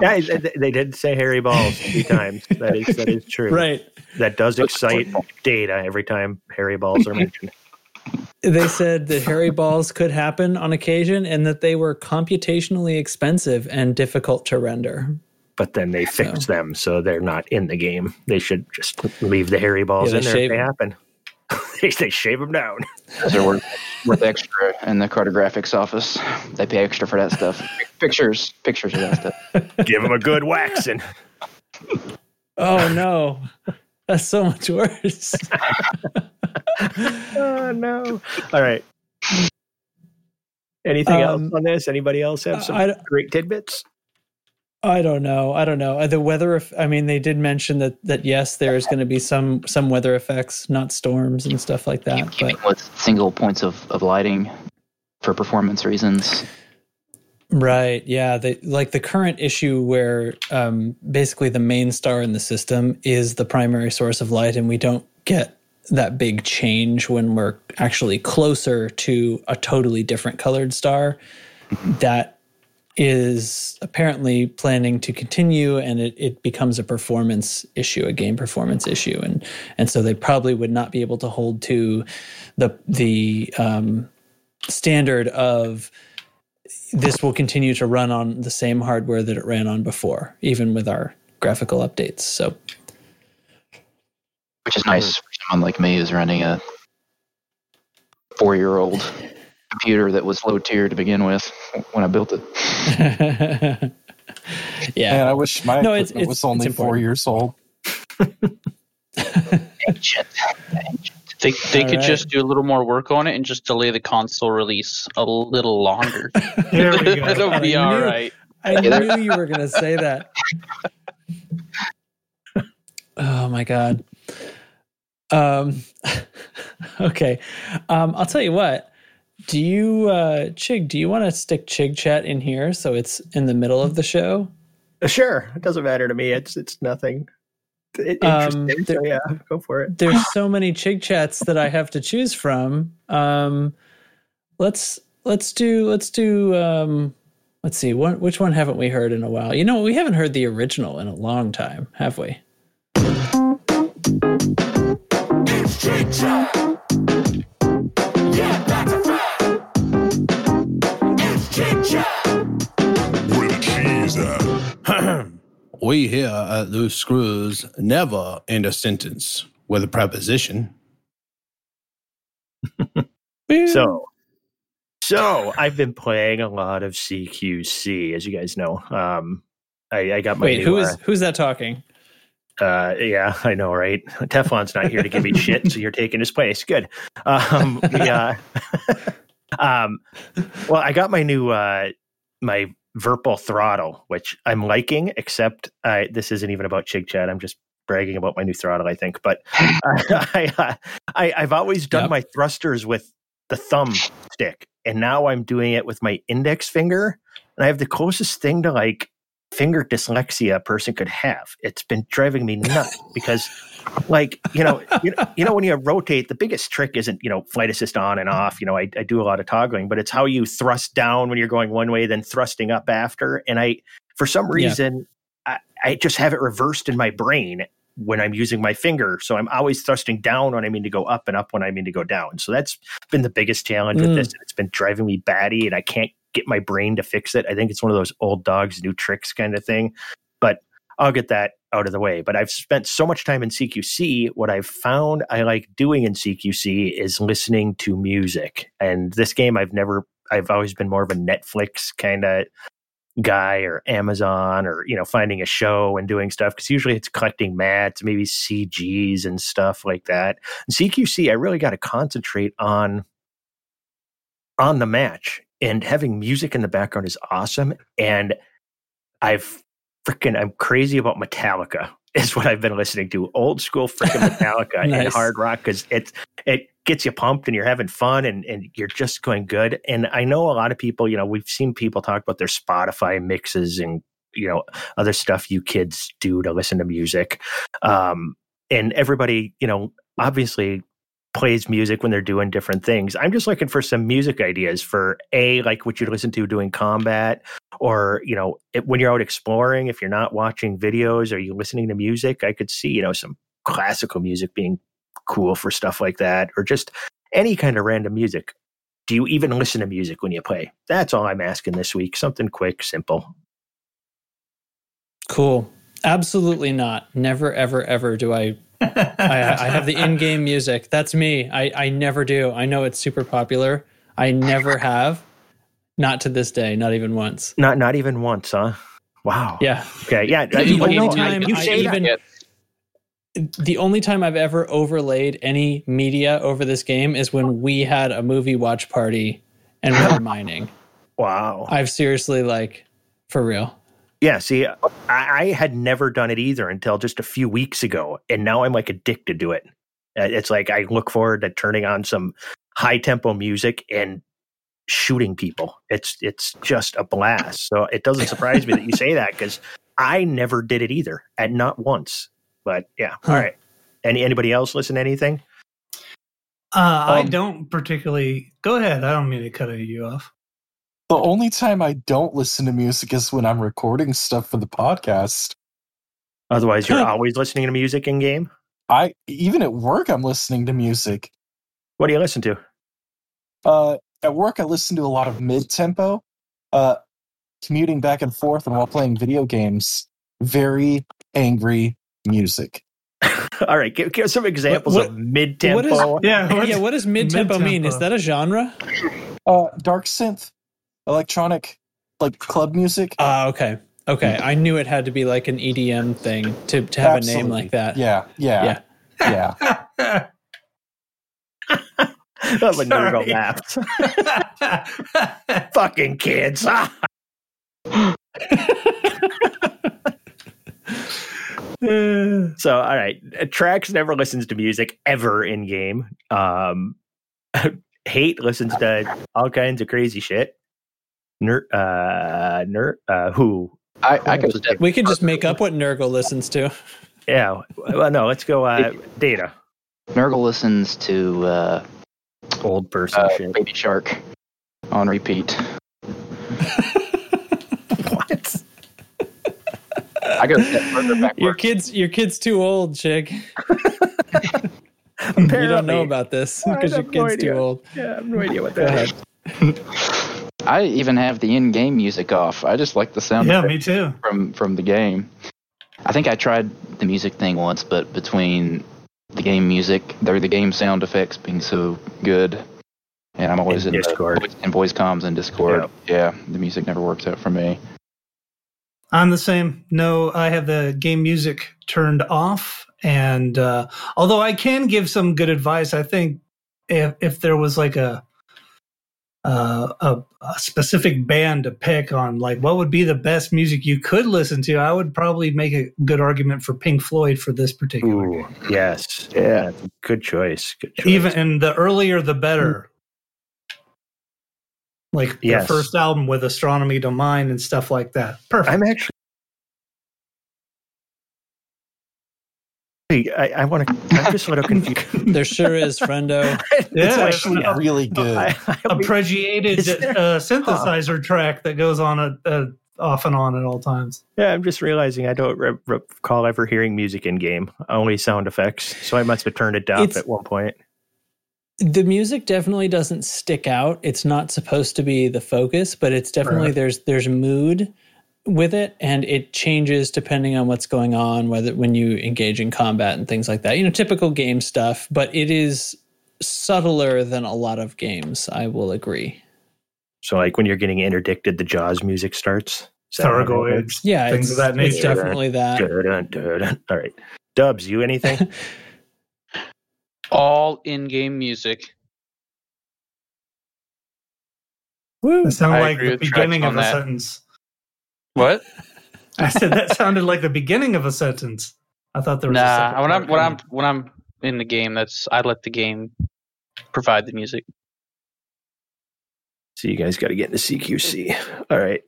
Yeah, they, they did say Harry Balls a few times. That is that is true. right. That does excite data every time Harry Balls are mentioned. (laughs) They said that Harry balls could happen on occasion, and that they were computationally expensive and difficult to render. But then they fixed So- them so they're not in the game. They should just leave the Harry Balls Yeah, in they there if they happen. They, (laughs) they shave them down. They're worth, worth extra in the cartographics office. They pay extra for that stuff. Pictures, pictures of that stuff. Give them a good waxing. Oh no, that's so much worse. (laughs) oh no! All right. Anything Um, else on this? Anybody else have some I, great tidbits? I don't know. I don't know. Uh, The weather. I mean, they did mention that that yes, there is going to be some some weather effects, not storms and stuff like that. But with single points of, of lighting for performance reasons. Right. Yeah. They, like the current issue where um, basically the main star in the system is the primary source of light, and we don't get that big change when we're actually closer to a totally different colored star. That is apparently planning to continue and it, it becomes a performance issue a game performance issue and and so they probably would not be able to hold to the the um, standard of this will continue to run on the same hardware that it ran on before, even with our graphical updates. So which is nice for someone like me who's running a four year old computer that was low tier to begin with when I built it. (laughs) yeah, Man, I wish my No, it's- equipment it's- was only it's four years old. Ancient. They they All could right. just do a little more work on it and just delay the console release a little longer. (laughs) There we go. (laughs) It'll be I all knew- right. I knew you were going to say that. Oh my god. Um, okay. Um, I'll tell you what. Do you, uh, Chig? Do you want to stick Chig Chat in here so it's in the middle of the show? Uh, Sure, it doesn't matter to me. It's it's nothing. It, Um, interesting. there- so yeah, go for it. there's (gasps) so many chig chats that I have to choose from. Um, let's let's do let's do um, let's see what which one haven't we heard in a while? You know, we haven't heard the original in a long time, have we? Where we here at Loose Screws never end a sentence with a preposition. (laughs) So, so I've been playing a lot of CQC, as you guys know. Um, I, I got my Wait, new, who uh, who's that talking? Uh, yeah, I know, right? Teflon's not here to give me shit, so you're taking his place. Good. Um, yeah. (laughs) um, well, I got my new uh, my Virpil throttle, which I'm liking. Except I, this isn't even about Chig Chat. I'm just bragging about my new throttle, I think. But (laughs) uh, (laughs) I, I, I, I've always done Yep. my thrusters with the thumb stick, and now I'm doing it with my index finger, and I have the closest thing to like finger dyslexia a person could have. It's been driving me nuts (laughs) because, like, you know, you, you know, when you rotate, the biggest trick isn't you know flight assist on and off. You know, I, I do a lot of toggling, but it's how you thrust down when you're going one way, then thrusting up after. And I, for some Yeah. reason, I, I just have it reversed in my brain when I'm using my finger. So I'm always thrusting down when I mean to go up and up when I mean to go down. So that's been the biggest challenge with Mm. this. It's been driving me batty and I can't get my brain to fix it. I think it's one of those old dogs, new tricks kind of thing. But I'll get that out of the way. But I've spent so much time in CQC. What I've found I like doing in CQC is listening to music. And this game, I've never, I've always been more of a Netflix kind of guy or Amazon or, you know, finding a show and doing stuff. Cause usually it's collecting mats, maybe CGs and stuff like that. And CQC, I really got to concentrate on on the match and having music in the background is awesome and i've freaking i'm crazy about metallica (laughs) is what i've been listening to. Old school freaking metallica (laughs) and hard rock because it it gets you pumped and you're having fun and, and you're just going good. And i know a lot of people you know we've seen people talk about their spotify mixes and you know other stuff you kids do to listen to music. Um and everybody you know obviously plays music when they're doing different things. I'm just looking for some music ideas for a like what you listen to doing combat, or you know it, when you're out exploring. If you're not watching videos, are you listening to music? I could see you know some classical music being cool for stuff like that, or just any kind of random music. Do you even listen to music when you play? That's all I'm asking this week. Something quick, simple. Cool. Absolutely not. Never, ever, ever do I. I, I have the in-game music. That's me. I, I never do. I know it's super popular. I never have. Not to this day. Not even once. Not not even once, huh? Wow. Yeah. Okay. Yeah. The you only time you I say that. even the only time I've ever overlaid any media over this game is when we had a movie watch party and we were mining. (laughs) Wow. I've seriously like for real. Yeah, see, I, I had never done it either until just a few weeks ago, and now I'm like addicted to it. Uh, It's like I look forward to turning on some high tempo music and shooting people. It's it's just a blast. So it doesn't surprise me that you say that because I never did it either, and not once. But yeah, all right. Any anybody else listen to anything? Uh, I Um, don't particularly. Go ahead. I don't mean to cut you off. The only time I don't listen to music is when I'm recording stuff for the podcast. Otherwise, you're (laughs) always listening to music in game. I even at work I'm listening to music. What do you listen to? Uh, at work I listen to a lot of mid tempo. Uh, commuting back and forth and while playing video games, very angry music. (laughs) all right, give, give some examples what- of mid tempo. Yeah. yeah, what does mid tempo mean? Is that a genre? Uh, dark synth, electronic, like club music. Ah, okay. Okay. I knew it had to be like an EDM thing to, to have a name like that. Yeah, yeah, yeah. (laughs) That would never go Sorry. laugh. Fucking kids. (laughs) So, all right. Trax never listens to music ever in game. Um, (laughs) Hate listens to all kinds of crazy shit. Nerd, uh, nerd, uh, who? I, I could step. We could just make up what Nurgle listens to. Yeah. Well, no, let's go. Uh, data. Nurgle listens to uh, Old person uh, shit. Baby Shark on repeat. What? I go a step further Your kids your kid's too old, Chig. (laughs) you don't know about this because your have no kid's too old. Yeah, I have no idea what Go that ahead. is. (laughs) I even have the in-game music off. I just like the sound yeah, of it me too. from from the game. I think I tried the music thing once, but between the game music, or the game sound effects being so good. And I'm always In in, Discord. The, voice- in voice comms and Discord. Yeah, the music never works out for me. I'm the same. No, I have the game music turned off. And uh, although I can give some good advice, I think if, if there was like a, uh, a a specific band to pick on, like what would be the best music you could listen to, I would probably make a good argument for Pink Floyd for this particular Ooh, game. yes. Yeah. Good choice. Good choice. Even and the earlier the better. Like Yes. the first album with Astronomy Domine and stuff like that. Perfect. I'm actually. I, I want to. I'm just a little confused. (laughs) There sure is, friendo. (laughs) It's Yeah, actually it's- really good. I, I, appreciated there- uh, synthesizer track that goes on a, a off and on at all times. yeah, I'm just realizing I don't re- recall ever hearing music in game. Only sound effects. So I must have turned it down It's- at one point. the music definitely doesn't stick out. It's not supposed to be the focus, but it's definitely Right. there's there's mood with it and it changes depending on what's going on whether when you engage in combat and things like that. You know, typical game stuff, but it is subtler than a lot of games, I will agree. So like when you're getting interdicted, the Jaws music starts. Is that how it Thargoids. Yeah, things of that nature it's nature. definitely that. Dun, dun, dun. All right, Dubs, you anything? (laughs) All in-game music. Woo. That sounded like the beginning of a that. sentence. What? I said that sounded like the beginning of a sentence. I thought there was a Nah, second when I'm when I'm when I'm in the game, that's I let the game provide the music. so you guys got to get into CQC. All right,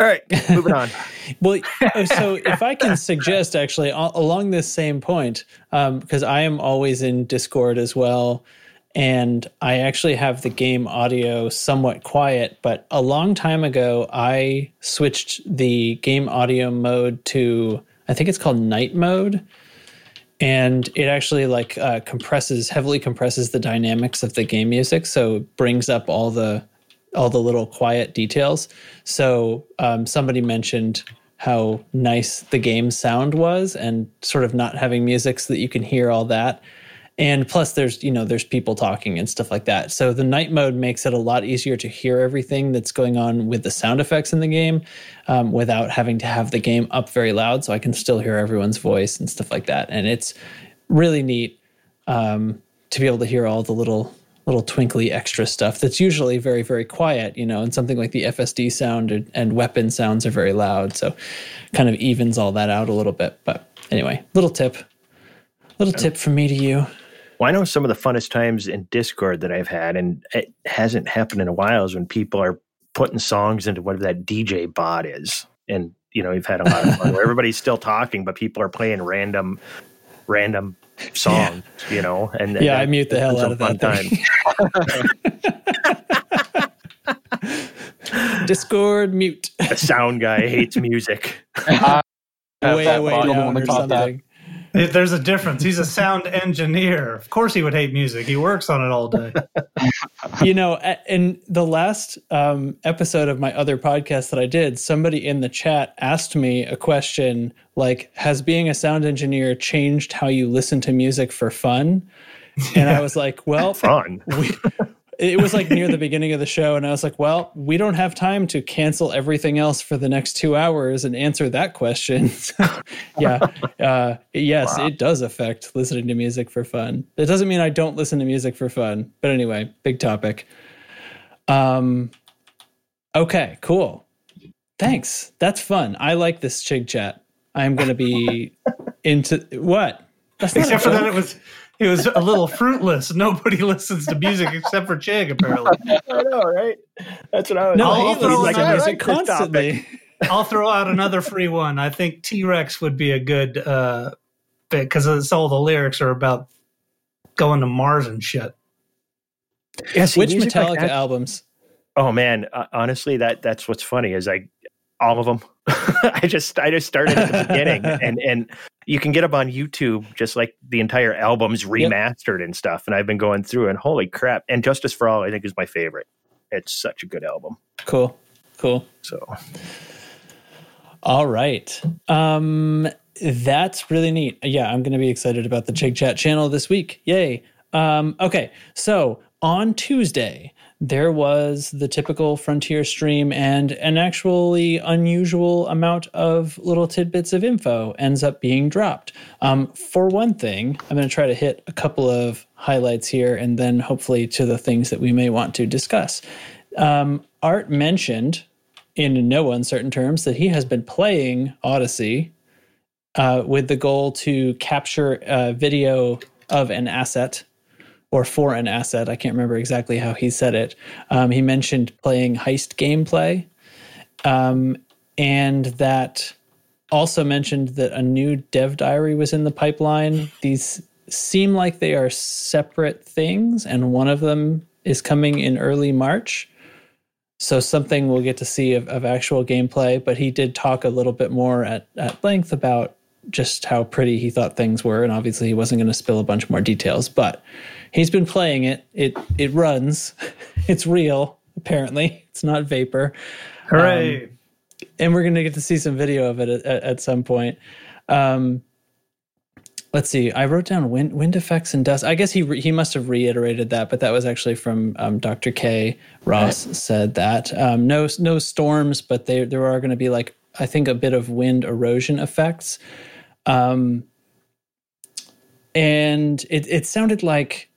all right, moving on. (laughs) Well, uh, so if I can suggest actually along this same point, because I am always in Discord as well, and I actually have the game audio somewhat quiet, but a long time ago, I switched the game audio mode to, I think it's called night mode. And it actually like uh, compresses, heavily compresses the dynamics of the game music. So it brings up all the all the little quiet details. So um, somebody mentioned how nice the game sound was, and sort of not having music so that you can hear all that. And plus, there's you know there's people talking and stuff like that. So the night mode makes it a lot easier to hear everything that's going on with the sound effects in the game, um, without having to have the game up very loud. So I can still hear everyone's voice and stuff like that. And it's really neat um, to be able to hear all the little little twinkly extra stuff that's usually very very quiet you know and something like the fsd sound and, and weapon sounds are very loud so kind of evens all that out a little bit but anyway little tip little tip from me to you Well, I know some of the funnest times in Discord that I've had, and it hasn't happened in a while, is when people are putting songs into whatever that DJ bot is. And, you know, we've had a lot of fun where (laughs) everybody's still talking, but people are playing random, random songs, you know? And Yeah, I mute the hell out of that time. (laughs) discord mute The sound guy hates music. I have way that way bot. Don't down or something There's a difference. He's a sound engineer. Of course, he would hate music. He works on it all day. (laughs) you know in the last um, episode of my other podcast that i did somebody in the chat asked me a question like has being a sound engineer changed how you listen to music for fun and i was like well (laughs) Fun. we, it was like near the beginning of the show and i was like well we don't have time to cancel everything else for the next two hours and answer that question. (laughs) Yeah uh, yes it does affect listening to music for fun. It doesn't mean i don't listen to music for fun but anyway big topic. Um okay cool. Thanks. That's fun. I like this chig chat. I'm gonna be (laughs) into what? That's except for that, it was it was a little fruitless. Nobody (laughs) listens to music except for Chig, apparently. (laughs) I know, right? That's what I was no I'll he throw listens to another- music constantly I'll throw out another free one. I think T Rex would be a good uh because it's all the lyrics are about going to Mars and shit. Yeah, see, which music like metallica albums Oh man, uh, honestly, that that's what's funny is like all of them. (laughs) I just I just started at the beginning, and and you can get them on YouTube, just like the entire albums remastered and stuff. And I've been going through, and holy crap! And Justice for All, I think, is my favorite. It's such a good album. cool cool So All right. Um, That's really neat. Yeah, I'm going to be excited about the Chig Chat channel this week. Yay. Um, okay, so on Tuesday, there was the typical Frontier stream, and an actually unusual amount of little tidbits of info ends up being dropped. Um, for one thing, I'm going to try to hit a couple of highlights here and then hopefully to the things that we may want to discuss. Um, Art mentioned in no uncertain terms that he has been playing Odyssey uh, with the goal to capture a video of an asset or for an asset. I can't remember exactly how he said it. Um, he mentioned playing heist gameplay, um, and that also mentioned that a new dev diary was in the pipeline. These seem like they are separate things, and one of them is coming in early March. So something we'll get to see of, of actual gameplay, but he did talk a little bit more at, at length about just how pretty he thought things were, and obviously he wasn't going to spill a bunch more details. But he's been playing it. It it runs. (laughs) It's real. Apparently, it's not vapor. Hooray! Um, and we're going to get to see some video of it at, at, at some point. Um, let's see. I wrote down wind wind effects and dust. I guess he re- he must have reiterated that, but that was actually from um, Dr. Kay Ross said that um, no no storms, but they, there are going to be like I think a bit of wind erosion effects. Um, and it it sounded like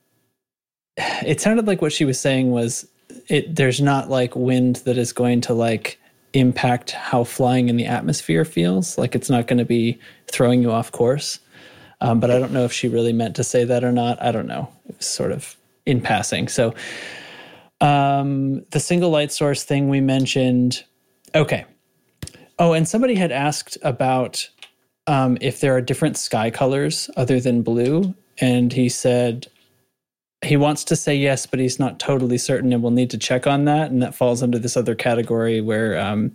it sounded like what she was saying was it there's not like wind that is going to like impact how flying in the atmosphere feels. Like it's not going to be throwing you off course. Um, but i don't know if she really meant to say that or not. I don't know. It was sort of in passing. So um, the single light source thing we mentioned. Okay. Oh and somebody had asked about um, if there are different sky colors other than blue. And he said he wants to say yes, but he's not totally certain, and we'll need to check on that. And that falls under this other category where um,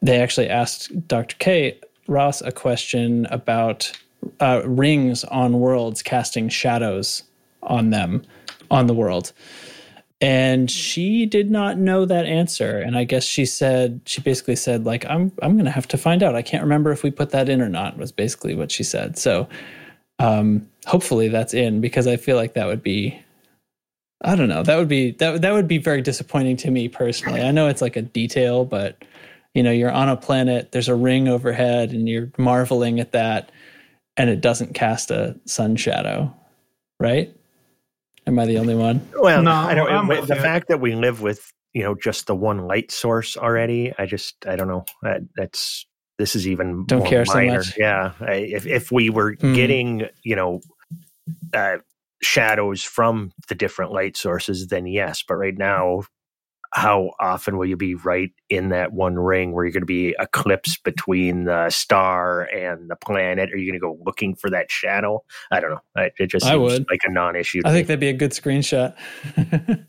they actually asked Dr. Kay Ross a question about uh, rings on worlds casting shadows on them on the world. And she did not know that answer. And I guess she said she basically said, like, I'm I'm gonna have to find out. I can't remember if we put that in or not, was basically what she said. So um, hopefully that's in because I feel like that would be I don't know that would be that that would be very disappointing to me personally. I know it's like a detail, but you know you're on a planet, there's a ring overhead, and you're marveling at that, and it doesn't cast a sun shadow, right? Am I the only one? Well, No, I don't. I'm the with fact that we live with you know just the one light source already, I just I don't know. That, that's this is even Don't more care so much. Yeah, if if we were Hmm. getting you know uh, shadows from the different light sources, then yes. But right now, how often will you be right in that one ring where you're going to be eclipsed between the star and the planet? Are you going to go looking for that shadow? I don't know. It just I seems would. like a non-issue. I think me. that'd be a good screenshot. (laughs)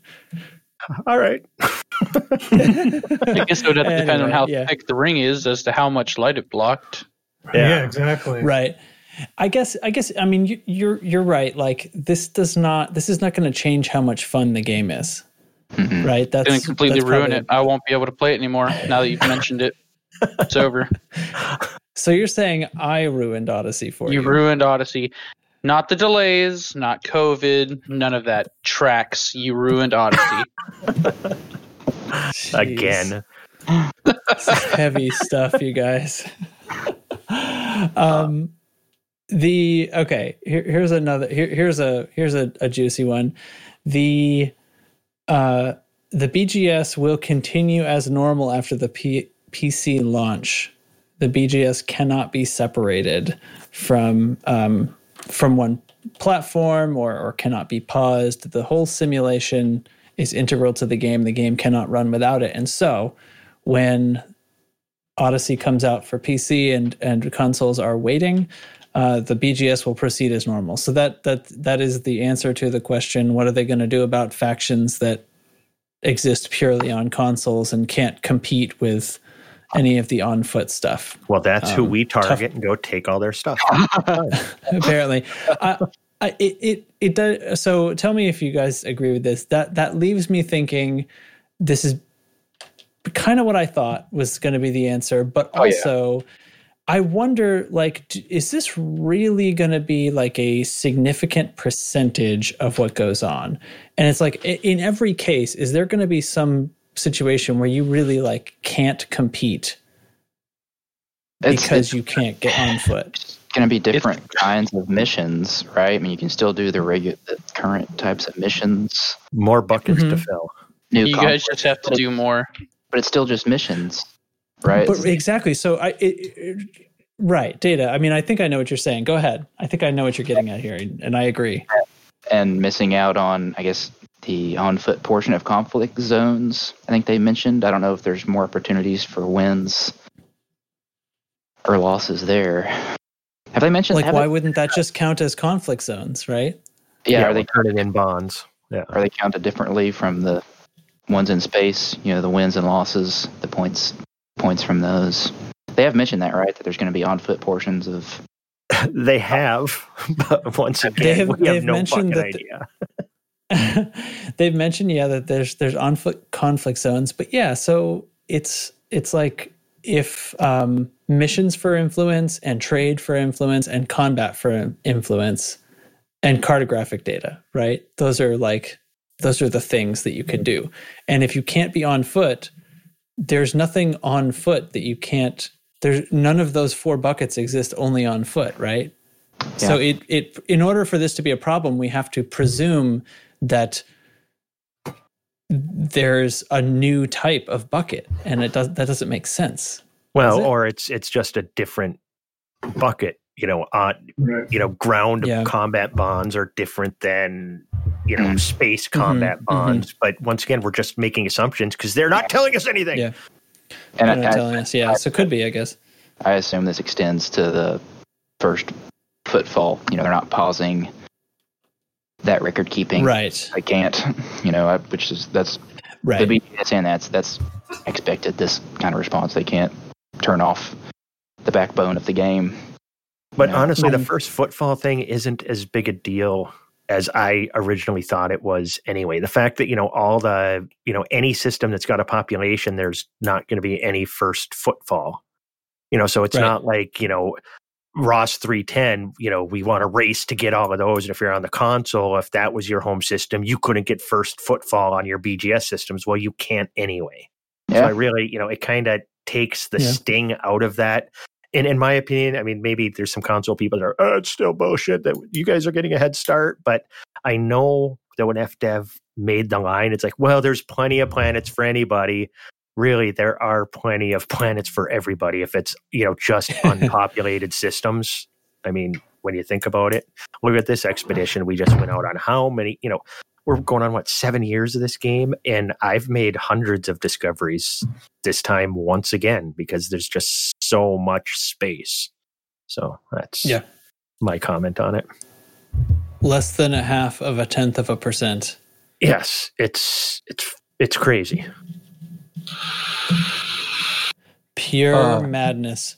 all right. (laughs) I guess it would have to depend on how yeah. thick the ring is as to how much light it blocked. Yeah, exactly. right i guess i guess i mean you, you're you're right like this does not this is not going to change how much fun the game is Mhm. right that's Didn't completely that's ruin probably- it. I won't be able to play it anymore now that you've mentioned it. It's over. (laughs) so you're saying i ruined odyssey for you, You ruined Odyssey. Not the delays, not COVID, none of that. Trax. You ruined Odyssey. (laughs) Again. Heavy stuff you guys um the okay here, here's another here, here's a here's a, a juicy one the uh the bgs will continue as normal after the P- pc launch the bgs cannot be separated from um from one platform or or cannot be paused. The whole simulation is integral to the game. The game cannot run without it. And so when Odyssey comes out for PC and and consoles are waiting, uh, the BGS will proceed as normal. So that that that is the answer to the question: What are they going to do about factions that exist purely on consoles and can't compete with any of the on foot stuff? Well, that's who Um, we tough- target and go take all their stuff. (laughs) Apparently, I, I, it it it does. So tell me if you guys agree with this. That that leaves me thinking this is kind of what I thought was going to be the answer, but Oh, yeah. also I wonder, like, is this really going to be like a significant percentage of what goes on? And it's like, in every case, is there going to be some situation where you really like can't compete It's, because it's you can't get on foot? (sighs) It's going to be different kinds of missions, right? I mean, you can still do the regular, the current types of missions. More buckets to Mhm. fill. New You guys just have to but- do more. but it's still just missions, right? But exactly. So I, it, it- right, data. I mean, I think I know what you're saying. Go ahead. I think I know what you're getting at here, and I agree. and missing out on, I guess, the on foot portion of conflict zones. I think they mentioned. I don't know if there's more opportunities for wins or losses there. Have they mentioned? Like, why they- wouldn't that just count as conflict zones, right? yeah, Yeah, are they we'll turn it in bonds. Yeah. are they counted differently from the ones in space? You know, the wins and losses, the points points from those. They have mentioned that, right? That there's going to be on foot portions of. (laughs) They have, (laughs) but once again, have- we have they've no mentioned fucking that the- idea. (laughs) They've mentioned, yeah, that there's there's on foot conflict zones, but yeah, so it's it's like if um, missions for influence and trade for influence and combat for influence and cartographic data, right? Those are like those are the things that you can do. And if you can't be on foot, there's nothing on foot that you can't there's none of those four buckets exist only on foot, right? So it it in order for this to be a problem, we have to presume that there's a new type of bucket, and it does that doesn't make sense. Well, it? or it's it's just a different bucket. You know, on Right. you know, ground Yeah. combat bonds are different than you know Mm. space combat mhm. bonds. But once again, we're just making assumptions because they're not telling us anything. Yeah. And They're not I, telling us, yeah. So it could be, I guess. I assume this extends to the first footfall. You know, they're not pausing that record keeping. Right, I can't. You know, I, which is that's right. the BGS saying that's that's expected. This kind of response, they can't turn off the backbone of the game. But Yeah. honestly, the Um, first footfall thing isn't as big a deal as I originally thought it was anyway. The fact that, you know, all the, you know, any system that's got a population, there's not going to be any first footfall. You know, so it's Right. not like, you know, Ross 310, you know, we want to race to get all of those. And if you're on the console, if that was your home system, you couldn't get first footfall on your BGS systems. Well, you can't anyway. So I really, you know, it kind of takes the Yeah. sting out of that. And in my opinion, I mean, maybe there's some console people that are, oh, it's still bullshit that you guys are getting a head start. But I know that when FDev made the line, it's like, well, there's plenty of planets for anybody. Really, there are plenty of planets for everybody if it's, you know, just (laughs) unpopulated systems. I mean, when you think about it, look at this expedition. We just went out on how many, you know, we're going on what seven years of this game, and I've made hundreds of discoveries this time once again because there's just so much space. So that's Yeah. my comment on it. Less than a half of a tenth of a percent. Yes, it's it's it's crazy. Pure Uh, madness.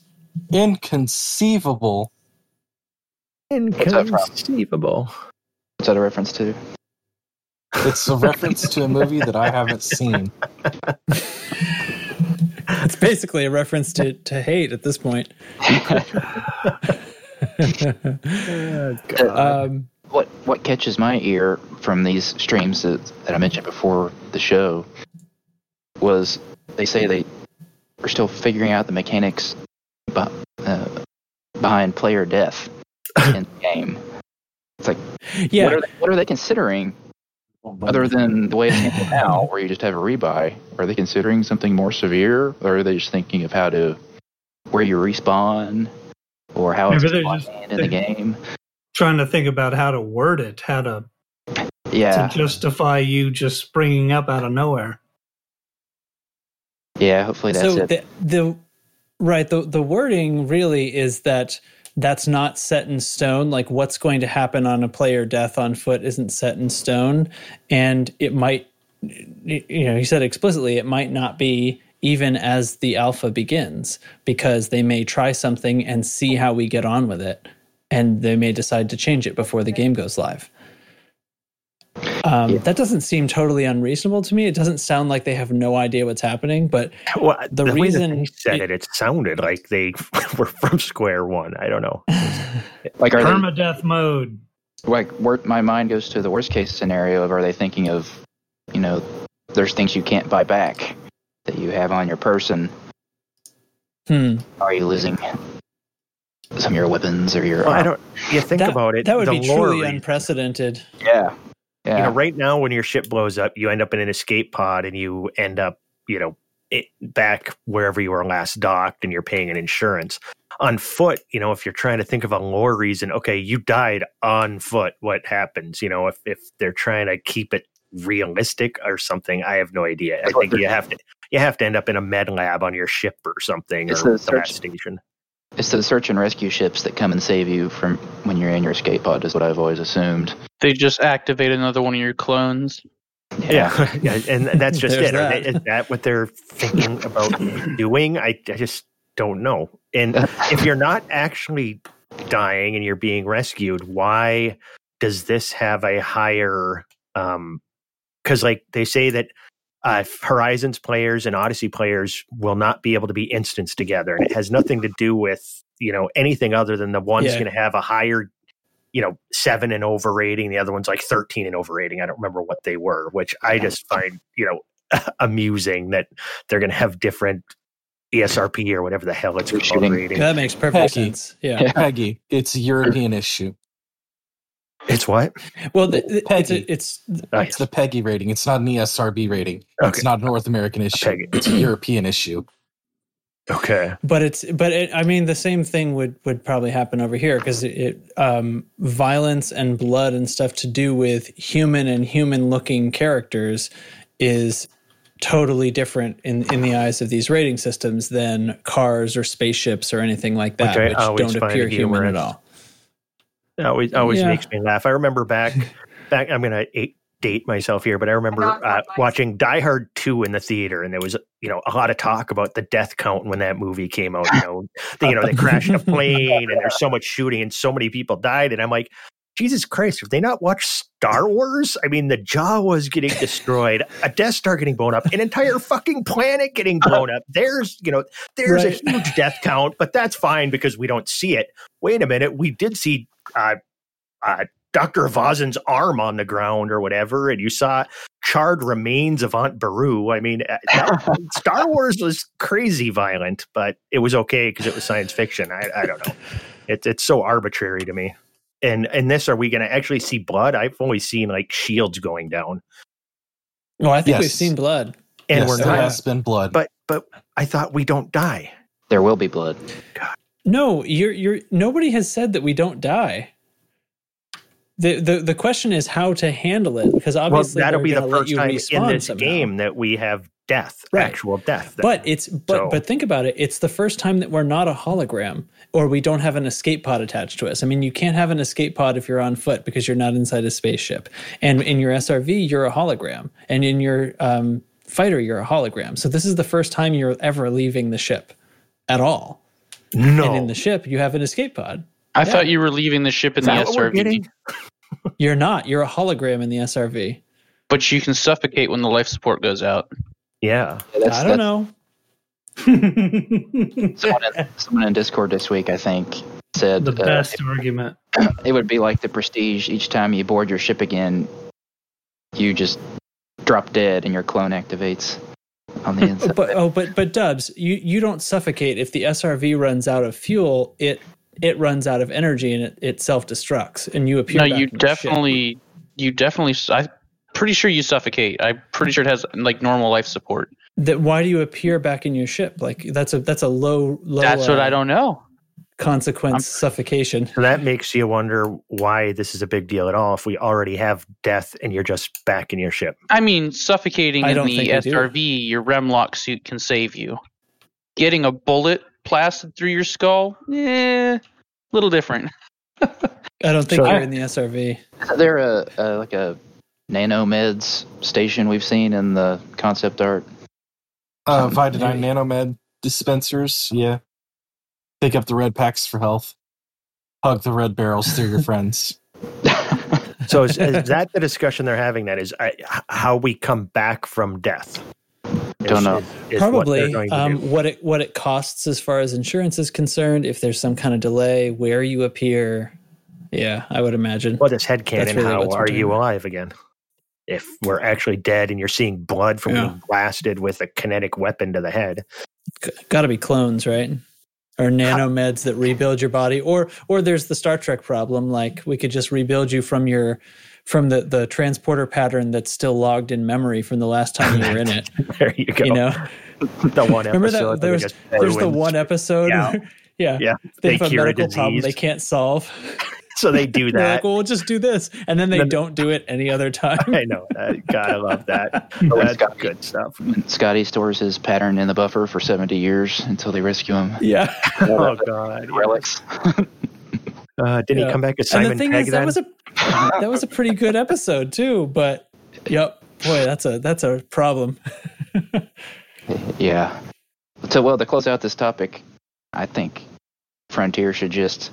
Inconceivable. that from? Inconceivable. what's that a reference to? It's a reference to a movie that I haven't seen. (laughs) It's basically a reference to, to hate at this point. (laughs) um, what what catches my ear from these streams that, that I mentioned before the show was they say they are still figuring out the mechanics be, uh, behind player death (laughs) in the game. It's like yeah, what, are they, what are they considering other than the way it's handled now, where you just have a rebuy? Are they considering something more severe, or are they just thinking of how to where you respawn or how it's Maybe they're defined just- in the game? Trying to think about how to word it, how to, Yeah, to justify you just springing up out of nowhere. Yeah. Hopefully that's so it. the, the right the the wording really is that that's not set in stone like what's going to happen on a player death on foot isn't set in stone and it might you know he said explicitly it might not be even as the alpha begins because they may try something and see how we get on with it and they may decide to change it before the game goes live Um, Yeah. That doesn't seem totally unreasonable to me. It doesn't sound like they have no idea what's happening, but Well, The the, way that reason they said it- it, it sounded like they (laughs) were from square one. I don't know. (laughs) Like, are they, Permadeath mode. like wor- my mind goes to the worst case scenario of are they thinking of, you know, there's things you can't buy back that you have on your person. hmm, Are you losing some of your weapons or your? Well, I don't. You think that, about it. that would be lore truly reason- unprecedented. Yeah, yeah. You know, right now when your ship blows up, you end up in an escape pod and you end up, you know, it, back wherever you were last docked, and you're paying an insurance. On foot, you know, if you're trying to think of a lore reason, okay, you died on foot. What happens? You know, if if they're trying to keep it realistic or something, I have no idea. I think you have to you have to end up in a med lab on your ship or something It's or the search- station. It's the search and rescue ships that come and save you from when you're in your escape pod, is what I've always assumed. They just activate another one of your clones. Yeah, yeah, (laughs) and that's just There's it. Are they- that. Is that what they're thinking about doing? I, I just don't know. And (laughs) if you're not actually dying and you're being rescued, why does this have a higher? um Because like they say that uh, Horizons players and Odyssey players will not be able to be instanced together, and it has nothing to do with you know anything other than the one's Yeah. going to have a higher you know seven and over rating the other one's like 13 and over rating i don't remember what they were which i just find you know (laughs) amusing that they're going to have different ESRB or whatever the hell it's You're called rating That makes perfect PEGI. sense. Yeah. Yeah. PEGI, it's a European issue. It's what Well, the, the- it's, a, it's Oh, It's the PEGI rating. It's not an ESRB rating. Okay. It's not a North American issue. PEGI. It's a European issue. okay but it's but it, I mean the same thing would would probably happen over here because it, it um, violence and blood and stuff to do with human and human looking characters is totally different in in the eyes of these rating systems than cars or spaceships or anything like that, Which which don't appear human at all. It always always Yeah. makes me laugh. I remember back (laughs) back. I'm gonna a- date myself here, but I remember uh, watching Die Hard two in the theater, and there was you know a lot of talk about the death count when that movie came out. You know, (laughs) they, you know they crashed a (laughs) plane, and there's so much shooting, and so many people died, and I'm like. Jesus Christ, have they not watched Star Wars? I mean, the Jaw was getting (laughs) destroyed, a Death Star getting blown up, an entire fucking planet getting blown up. There's, you know, there's Right. a huge death (laughs) count, but that's fine because we don't see it. Wait a minute, we did see uh, uh, Dr. Evazan's arm on the ground or whatever, and you saw charred remains of Aunt Beru. I mean, uh, that- (laughs) Star Wars was crazy violent, but it was okay because it was science fiction. I, I don't know. It's it's so arbitrary to me. And and this, are we going to actually see blood? I've only seen like shields going down, Well, I think Yes. we've seen blood. and yes, we're there not. has been blood. But but I thought we don't die. There will be blood. No, you're you're nobody has said that we don't die. The, the the question is how to handle it because Well, obviously that'll be the gonna let first you time in this somehow. game that we have death, Right. actual death. But it's but So- but think about it. It's the first time that we're not a hologram or we don't have an escape pod attached to us. I mean, you can't have an escape pod if you're on foot because you're not inside a spaceship. And in your SRV, you're a hologram, and in your um, fighter, you're a hologram. So this is the first time you're ever leaving the ship at all. no, And in the ship, you have an escape pod. I Yeah. thought you were leaving the ship in Is the that what we're SRV, getting? (laughs) (laughs) You're not. You're a hologram in the SRV. but you can suffocate when the life support goes out. Yeah. Yeah, that's, I don't that's- know. Someone in, (laughs) someone in Discord this week, I think, said the uh, best argument. (clears throat) it would be like the Prestige. Each time you board your ship again, you just drop dead and your clone activates on the (laughs) inside. But oh, but but Dubs, you you don't suffocate if the SRV runs out of fuel. It it runs out of energy and it, it self destructs, and you appear. No, back you in your ship. definitely, you definitely. I'm pretty sure you suffocate. I'm pretty sure it has like normal life support. That why do you appear back in your ship? Like that's a that's a low low. That's what uh, I don't know. Consequence I'm- suffocation. So that makes you wonder why this is a big deal at all if we already have death and you're just back in your ship. I mean, suffocating I in the think do. SRV, your Remlok suit can save you. Getting a bullet blasted through your skull, eh, little different. (laughs) I don't think So- you're in the SRV. Is there a, a like a nanomeds station we've seen in the concept art? Uh, Vitadyne maybe. Nanomed dispensers, yeah. Pick up the red packs for health. Hug the red barrels through your friends. (laughs) So is, is that the discussion they're having? That is I, h- how we come back from death. Don't know. is what Probably going to um, what it what it costs as far as insurance is concerned. If there's some kind of delay, where you appear. Yeah, I would imagine. Well, this head That's headcanon. really how what's are you alive again? If we're actually dead and you're seeing blood from Yeah. being blasted with a kinetic weapon to the head, Got to be clones, right? Or nanomeds that rebuild your body, or or there's the Star Trek problem. Like we could just rebuild you from your from the the transporter pattern that's still logged in memory from the last time you were in it. (laughs) there you go. You know, (laughs) the one remember that there was just there's the one episode. Yeah. (laughs) where- yeah, Yeah, They, they have a medical problem they can't solve. (laughs) so they do that. like, well, we'll just do this, and then they Then- don't do it any other time. (laughs) I know. That. God, I love that. (laughs) when That's Scotty- good stuff. Scotty stores his pattern in the buffer for 70 years until they rescue him. yeah. Oh God. Relics. Uh, did Yeah. he come back as and Simon the thing Pegg is, then? that was a that was a pretty good episode too. But yep, boy, that's a that's a problem. Yeah. So, well, to close out this topic, I think Frontier should just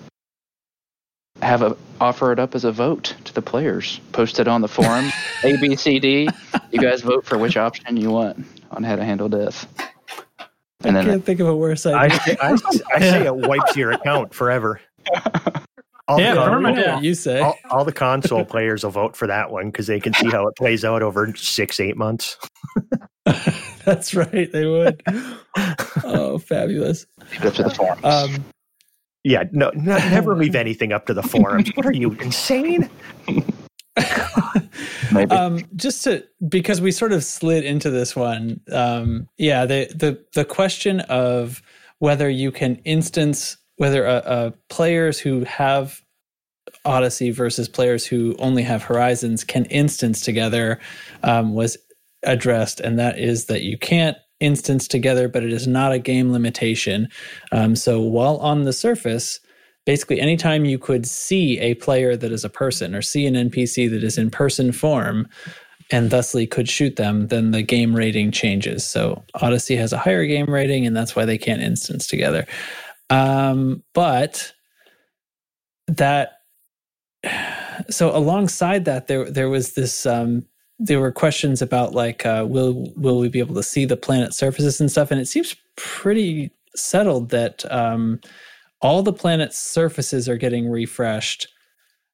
have a offer it up as a vote to the players. Post it on the forum. (laughs) A, B, C, D. You guys vote for which option you want on how to handle death. And I then can't think of a worse I, idea. I, (laughs) I say it wipes your account forever. All, Yeah, the, I don't permanent. you say. all, all the console players will vote for that one because they can see how it plays out over six, eight months. (laughs) That's right, they would. Oh, fabulous. leave up to the forums. Um, Yeah, no, no, (laughs) never leave anything up to the forums. What are you insane? (laughs) Maybe. um, just to because we sort of slid into this one. Um, yeah, the the the question of whether you can instance whether uh, uh, players who have Odyssey versus players who only have Horizons can instance together um, was addressed, and that is that you can't instance together, but it is not a game limitation. Um, so while on the surface, basically anytime you could see a player that is a person or see an NPC that is in person form and thusly could shoot them, then the game rating changes. So Odyssey has a higher game rating, and that's why they can't instance together. Um, but that (sighs) so alongside that there there was this um there were questions about like uh will will we be able to see the planet surfaces and stuff and it seems pretty settled that um all the planet's surfaces are getting refreshed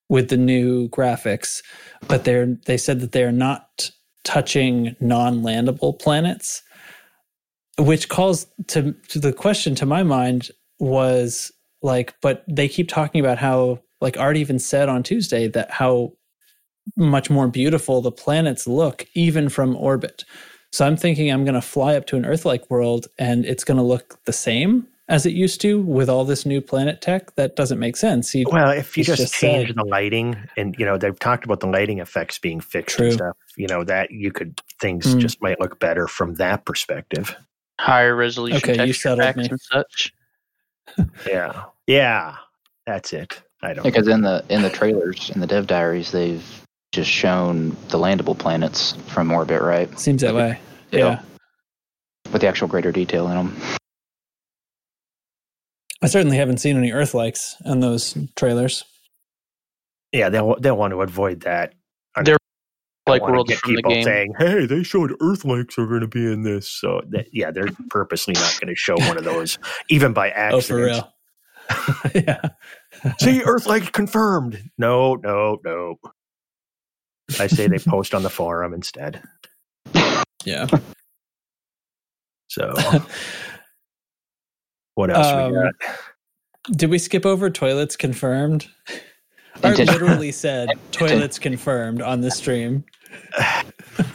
with the new graphics but they're they said that they're not touching non-landable planets which calls to, to the question to my mind was like but they keep talking about how like art even said on tuesday that how much more beautiful the planets look even from orbit so i'm thinking i'm going to fly up to an earth-like world and it's going to look the same as it used to with all this new planet tech that doesn't make sense you Well, if you just, just change sad. the lighting, and you know they've talked about the lighting effects being fixed and stuff, you know that you could things Mm. just might look better from that perspective. Higher resolution Okay, you texture settled packs me. and such. Yeah, yeah, that's it. I don't. Because in the in the trailers in the dev diaries, they've just shown the landable planets from orbit, right? seems that way yeah. Yeah. With the actual greater detail in them. i certainly haven't seen any earth-likes in those trailers yeah, they'll they'll want to avoid that. They're like wanna worlds get from the people game. saying, "Hey, they showed Earthlinks are going to be in this." So that, yeah, they're purposely not going to show one of those, (laughs) even by oh for accident. real (laughs) yeah (laughs) See, Earthlink confirmed. No, no, no. I say they post on the forum instead. yeah So, (laughs) what else Um, we got? Did we skip over toilets confirmed? Art literally (laughs) said toilets confirmed on the stream. (sighs)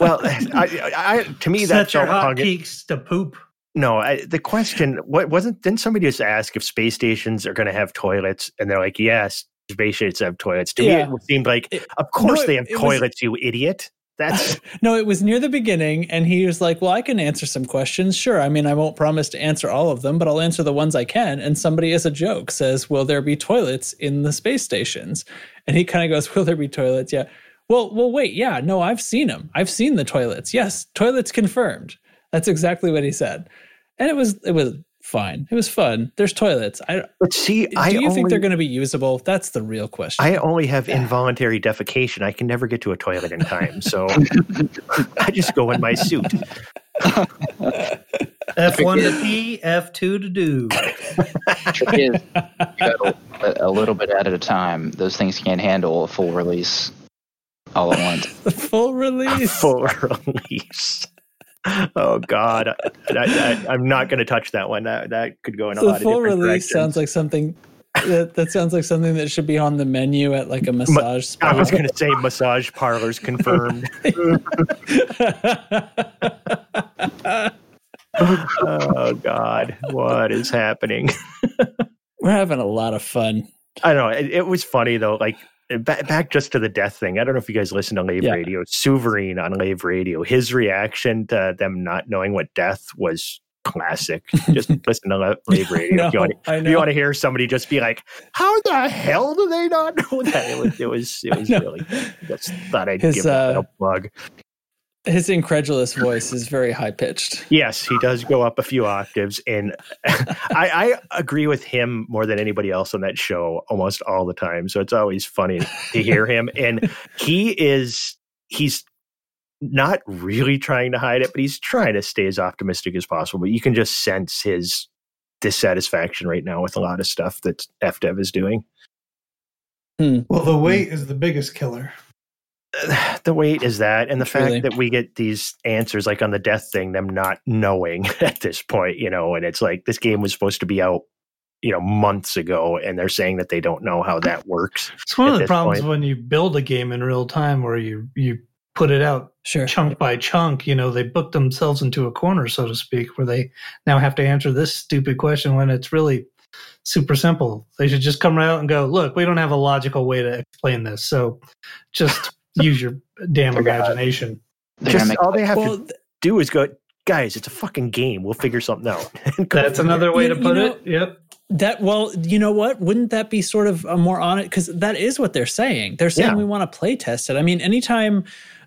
Well, I, I, to me, that's your all hot hung- peaks to poop. No, I, the question what wasn't. Didn't somebody just ask if space stations are going to have toilets? And they're like, yes, space stations have toilets. To Yeah. me, it seemed like, It- of course no, they have it was- toilets, you idiot. That's (laughs) No, it was near the beginning, and he was like, Well, I can answer some questions. Sure. I mean, I won't promise to answer all of them, but I'll answer the ones I can. And somebody, as a joke, says, Will there be toilets in the space stations? And he kind of goes, Will there be toilets? Yeah. Well, well, wait. Yeah. No, I've seen them. I've seen the toilets. Yes. Toilets confirmed. That's exactly what he said. And it was, it was fine. It was fun. There's toilets. I But see, do I you only, think they're going to be usable? That's the real question. I only have involuntary defecation. I can never get to a toilet in time, so (laughs) I just go in my suit. (laughs) F1 to pee, F2 to do. Trick is, you a, a little bit at a time. Those things can't handle a full release all at once. the (laughs) full release. Full release. Oh God, I, am not going to touch that one. That that could go in a the lot of full different release directions. sounds like something that, that sounds like something that should be on the menu at like a massage I was going to say massage parlors confirmed. (laughs) oh God, what is happening? (laughs) We're having a lot of fun. I don't know. It, it was funny though. Like back, back just to the death thing. I don't know if you guys listen to Lave Yeah. Radio. Suverine on Lave Radio. His reaction to them not knowing what death was classic. Just (laughs) listen to La- Lave Radio. No, if you want to, you want to hear somebody just be like, "How the hell do they not know that?" It was. It was. It (laughs) was really. Just thought I'd His, give uh, a plug. His incredulous voice is very high pitched. Yes, he does go up a few octaves, and (laughs) I, I agree with him more than anybody else on that show almost all the time. So it's always funny to hear him, (laughs) and he is he's not really trying to hide it, but he's trying to stay as optimistic as possible. But you can just sense his dissatisfaction right now with a lot of stuff that FDev is doing. Hmm. Well, the weight hmm. is the biggest killer. (sighs) the weight is that and the Truly. fact that we get these answers like on the death thing them not knowing (laughs) at this point you know and it's like this game was supposed to be out you know months ago and they're saying that they don't know how that works It's one of the problems point. when you build a game in real time where you you put it out Sure. chunk by chunk. You know, they book themselves into a corner, so to speak, where they now have to answer this stupid question when it's really super simple. They should just come right out and go, "Look, we don't have a logical way to explain this, so just use your damn They're imagination." They're just all they have Well, to do is go guys it's a fucking game we'll figure something out (laughs) That's another way You- to you put know- it. Yep. That well, you know what? Wouldn't that be sort of a more on it? Because that is what they're saying. They're saying Yeah. we want to play test it. I mean, anytime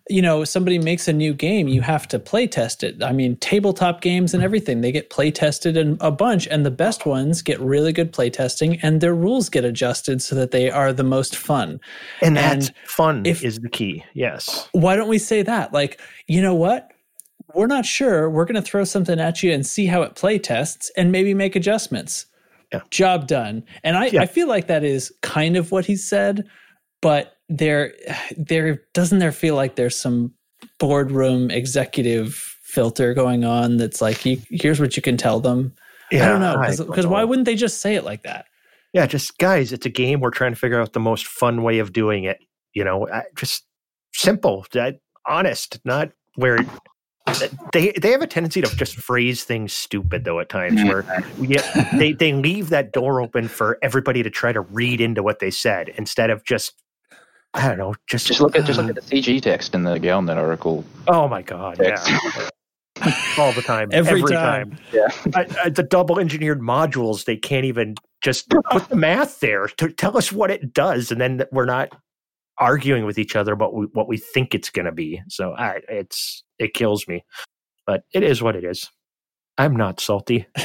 you know somebody makes a new game, you have to play test it. I mean, tabletop games and everything they get play tested in a bunch, and the best ones get really good play testing, and their rules get adjusted so that they are the most fun. and that's And fun if- is the key yes why don't we say that? Like, you know what? We're not sure. We're going to throw something at you and see how it play tests and maybe make adjustments. Yeah. Job done. And I, Yeah. I feel like that is kind of what he said, but there, there doesn't there feel like there's some boardroom executive filter going on that's like, you, here's what you can tell them. I don't know because why wouldn't they just say it like that? yeah just guys it's a game we're trying to figure out the most fun way of doing it you know just simple honest not where they they have a tendency to just phrase things stupid though at times where yeah, they they leave that door open for everybody to try to read into what they said instead of just I don't know just Just look at just look uh, at the CG text in the Galnet article. oh my god yeah (laughs) all the time Every every, time. time, Yeah. I, I, the double engineered modules they can't even just put the math there to tell us what it does and then we're not arguing with each other about we, what we think it's going to be so I, it's it kills me but it is what it is i'm not salty (laughs)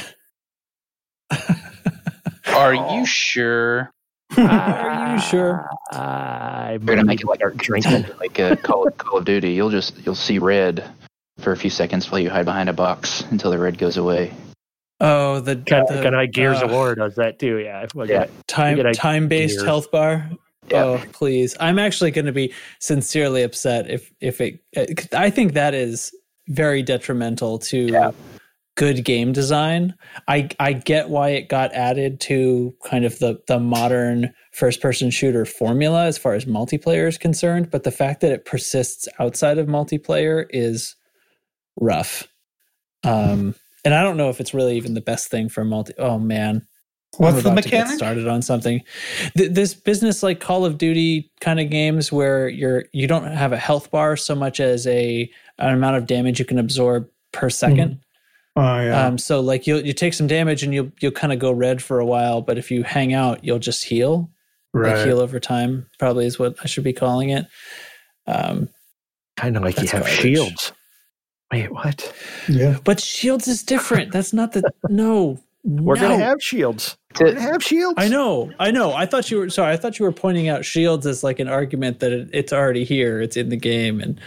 Are you sure? Are you sure? i'm They're gonna make it like start drinking like (laughs) a Call of, Call of Duty. You'll just you'll see red for a few seconds while you hide behind a box until the red goes away. Oh, the, Can, the can I Gears uh, of War does that too? Yeah. Well, Yeah. Time time based health bar. Yeah. Oh, please! I'm actually going to be sincerely upset if if it. uh, I think that is very detrimental to Yeah. Good game design. I I get why it got added to kind of the the modern first person shooter formula as far as multiplayer is concerned, but the fact that it persists outside of multiplayer is rough. Um, and I don't know if it's really even the best thing for multi. Oh man, What's the about to get mechanic? started on something. Th- this business like Call of Duty kind of games where you're you don't have a health bar so much as a an amount of damage you can absorb per 2nd Oh yeah. Um, so like you you take some damage and you'll you'll kind of go red for a while, but if you hang out, you'll just heal. Like right. heal over time, probably is what I should be calling it. Um, kind of like you have garbage. shields. Wait, what? Yeah. but shields is different. That's not the (laughs) no. We're No. gonna have shields. We're gonna have shields. I know, I know. I thought you were sorry. I thought you were pointing out shields as like an argument that it, it's already here. It's in the game, and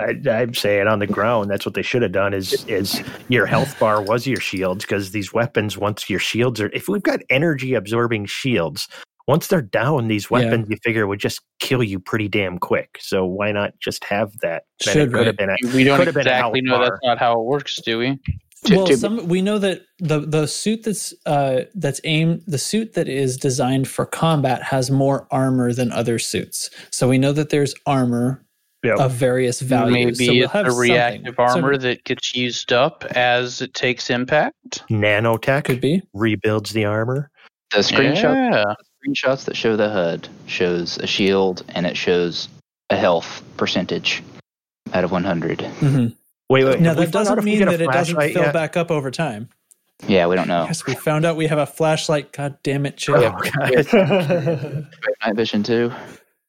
I, I'm saying on the ground, that's what they should have done. Is is your health bar was your shields because these weapons, once your shields are, if we've got energy absorbing shields, once they're down, these Yeah. weapons you figure would just kill you pretty damn quick. So why not just have that? Then Should, could have been a, We don't Could been a exactly health know bar. that's not how it works, do we? to- well, to- some we know that the the suit that's uh, that's aimed the suit that is designed for combat has more armor than other suits. So we know that there's armor Yep. of various values. Maybe so we'll it's have the something. reactive So armor that gets used up as it takes impact. nanotech could be. rebuilds the armor. the screenshot Yeah. screenshots that show the HUD shows a shield and it shows a health percentage out of 100. Mhm. Wait, wait. Now that doesn't mean that it doesn't fill yet? back up over time. Yeah, we don't know. Yes, we found out we have a flashlight. God damn it, Chip. Oh, God. (laughs) Night vision too.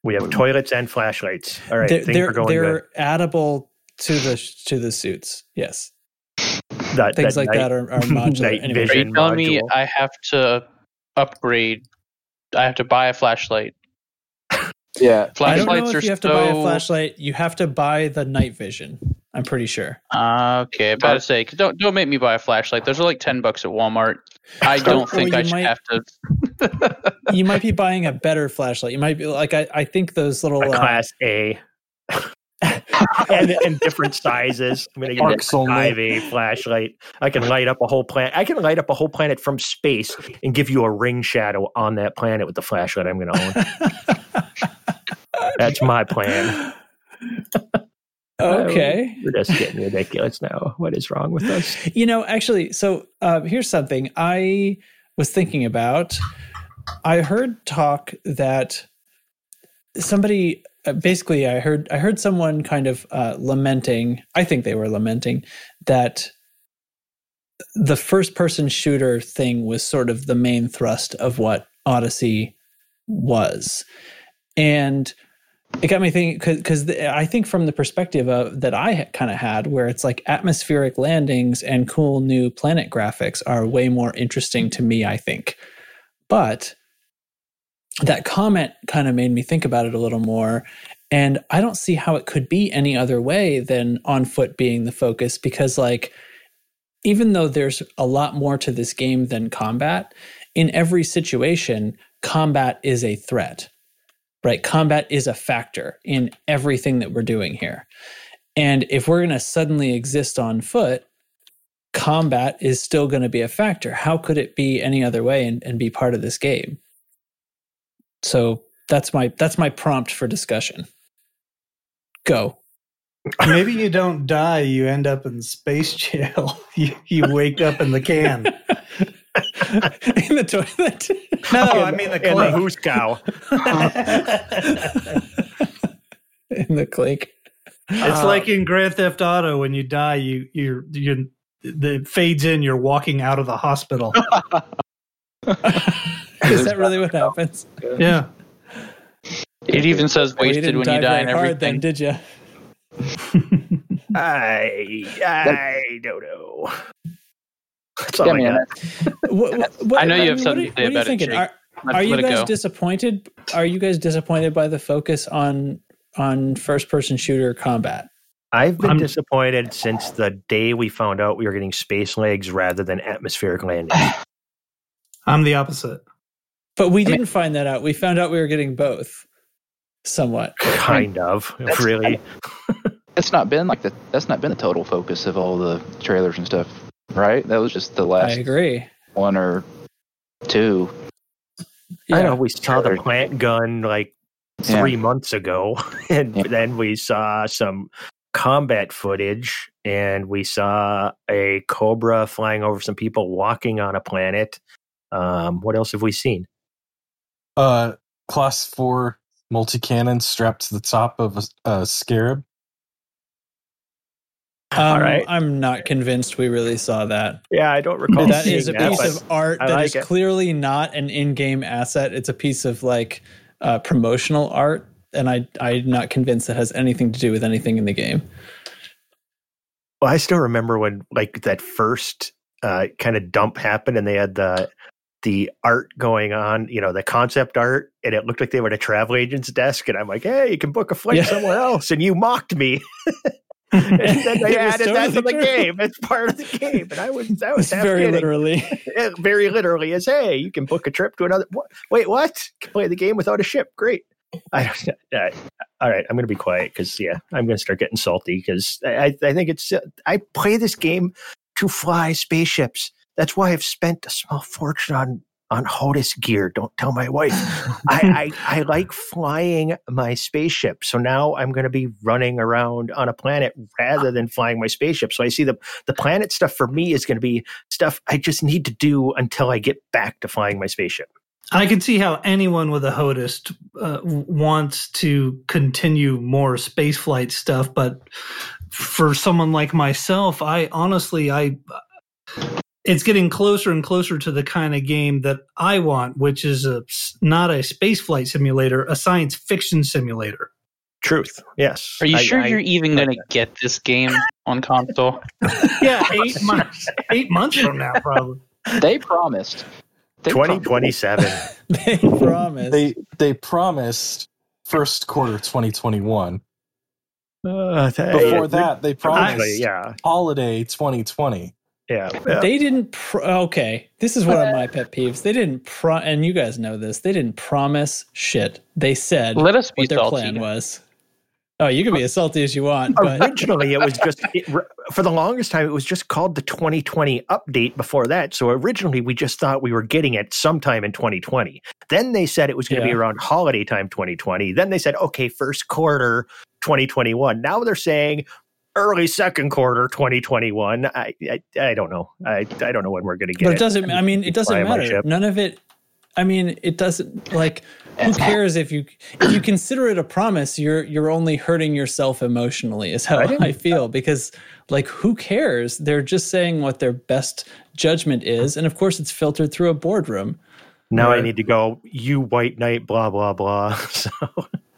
We have toilets and flashlights. All right, they're things they're, are going they're good. addable to the to the suits. Yes, That, things like night- that are, are (laughs) modular. night Anyway, Are you telling me. I have to upgrade? I have to buy a flashlight. (laughs) Yeah. I don't know Flashlights if are you have to buy a flashlight. You have to buy the night vision. I'm pretty sure. Okay, about to say, don't don't make me buy a flashlight. Those are like ten bucks at Walmart. I don't think I should might- have to. (laughs) You might be buying a better flashlight. You might be like I, I think those little a uh, class A. (laughs) and, and different sizes. I'm gonna get Arcs a only. 5A flashlight. I can light up a whole planet. I can light up a whole planet from space and give you a ring shadow on that planet with the flashlight I'm gonna own. (laughs) That's my plan. Okay. We're just getting ridiculous now. What is wrong with us? You know, actually, so uh, here's something I was thinking about. I heard talk that somebody uh, basically I heard I heard someone kind of uh, lamenting. I think they were lamenting that the first person shooter thing was sort of the main thrust of what Odyssey was, and it got me thinking because I think from the perspective of that I kind of had, where it's like atmospheric landings and cool new planet graphics are way more interesting to me. I think, but that comment kind of made me think about it a little more. And I don't see how it could be any other way than on foot being the focus because, like, even though there's a lot more to this game than combat, in every situation, combat is a threat right? Combat is a factor in everything that we're doing here. And if we're going to suddenly exist on foot, combat is still going to be a factor. How could it be any other way and, and be part of this game? So that's my that's my prompt for discussion. Go. (laughs) Maybe you don't die, you end up in space jail. (laughs) You, you wake up in the can. (laughs) in the toilet. No, I mean the And the clink. who's cow. (laughs) in the clink. It's uh, like in Grand Theft Auto when you die, you you're you the fades in. You're walking out of the hospital. (laughs) Is that really what happens? yeah, It even says Well, wasted didn't when you die very and hard then, everything. did you? (laughs) I I don't know. That's all Yeah, I man. What, what- (laughs) what- I know you have mean, something what to say what are you about it. Jake. Are, are you guys go. disappointed? Are you guys disappointed by the focus on on first person shooter combat? I've been I'm- disappointed since the day we found out we were getting space legs rather than atmospheric landing. (sighs) I'm the opposite. But we I didn't find that out. We found out we were getting both, somewhat. kind of, That's- really. (laughs) That's not been like the that's not been the total focus of all the trailers and stuff, right? That was just the last I agree. one or two. I know we saw the plant gun like Yeah. three months ago, (laughs) and Yeah. then we saw some combat footage, and we saw a cobra flying over some people walking on a planet. Um, what else have we seen? Uh, class four multi cannon strapped to the top of a, a scarab. Um, right. I'm not convinced we really saw that. Yeah, I don't recall. That is a that, piece of art I that like is it. clearly not an in-game asset. It's a piece of like uh, promotional art, and I I'm not convinced it has anything to do with anything in the game. Well, I still remember when like that first uh, kind of dump happened, and they had the the art going on, you know, the concept art, and it looked like they were at a travel agent's desk, and I'm like, hey, you can book a flight Yeah. somewhere else, and you mocked me. (laughs) (laughs) and then they was that to the game. It's part of the game, and I was I was very kidding. literally. Very literally as hey you can book a trip to another what? wait what can play the game without a ship great I, uh, (laughs) all right i'm gonna be quiet because yeah i'm gonna start getting salty because I, I think it's uh, i play this game to fly spaceships that's why i've spent a small fortune on on HOTAS gear. Don't tell my wife. I, I, I (laughs) like flying my spaceship. So now I'm going to be running around on a planet rather than flying my spaceship. So I see the, the planet stuff for me is going to be stuff I just need to do until I get back to flying my spaceship. I can see how anyone with a HOTAS uh, wants to continue more spaceflight stuff, but for someone like myself, I honestly, I it's getting closer and closer to the kind of game that I want, which is a not a spaceflight simulator, a science fiction simulator. Truth. Yes. Are you I- sure I- you're even going to get this game on console? (laughs) Yeah, eight months, eight months from now, probably. They promised. They 2027. (laughs) they promised. They they promised first quarter 2021. Uh, Before yeah, that, they promised Actually, yeah. holiday 2020. Yeah. yeah. They didn't. Pro- okay, this is one of my pet peeves. They didn't. Pro- and you guys know this. They didn't promise shit. They said Let us be what their salty. plan was. Oh, you can be as salty as you want, but (laughs) originally it was just it, for the longest time it was just called the 2020 update before that so originally we just thought we were getting it sometime in 2020 then they said it was going to be around holiday time 2020 then they said okay first quarter 2021 now they're saying early second quarter 2021 i i, I don't know i i don't know when we're going to get but it it doesn't. I mean, it doesn't matter. None of it. I mean, it doesn't. Like, who cares if you if you consider it a promise? You're you're only hurting yourself emotionally. Is how I I, feel because like who cares? They're just saying what their best judgment is, and of course, it's filtered through a boardroom. now i need to go you white knight blah blah blah (laughs) so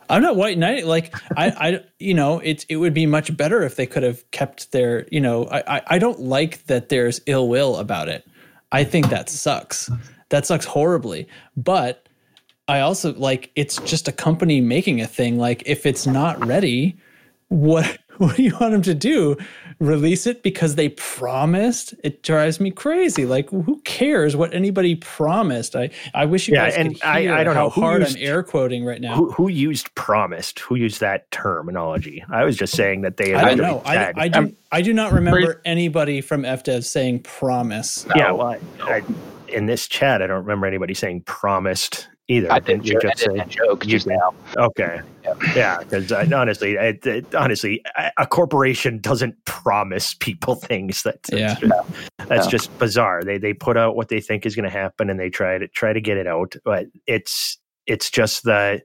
I'm not white knight. Like I, I, you know, it it would be much better if they could have kept their, you know, I, I, I don't like that there's ill will about it. I think that sucks. That sucks horribly. But I also like it's just a company making a thing. Like if it's not ready, what (laughs) what do you want them to do? Release it because they promised? It drives me crazy. Like who cares what anybody promised? I I wish you Yeah, guys and could I- hear I don't how know, who hard used- I'm air quoting right now. who, who used promised who used that terminology i was just saying that they I don't know. I, I do. Um, I do not remember anybody from FDev saying promise. Yeah, well, I, I, in this chat, I don't remember anybody saying promised either. I did, Didn't you I just did say? joke you just did. now. Okay, yeah, because honestly, it, it, honestly, a- a corporation doesn't promise people (laughs) things. That's that's, Yeah. just, that's No. just bizarre. They they put out what they think is going to happen, and they try to try to get it out. But it's it's just the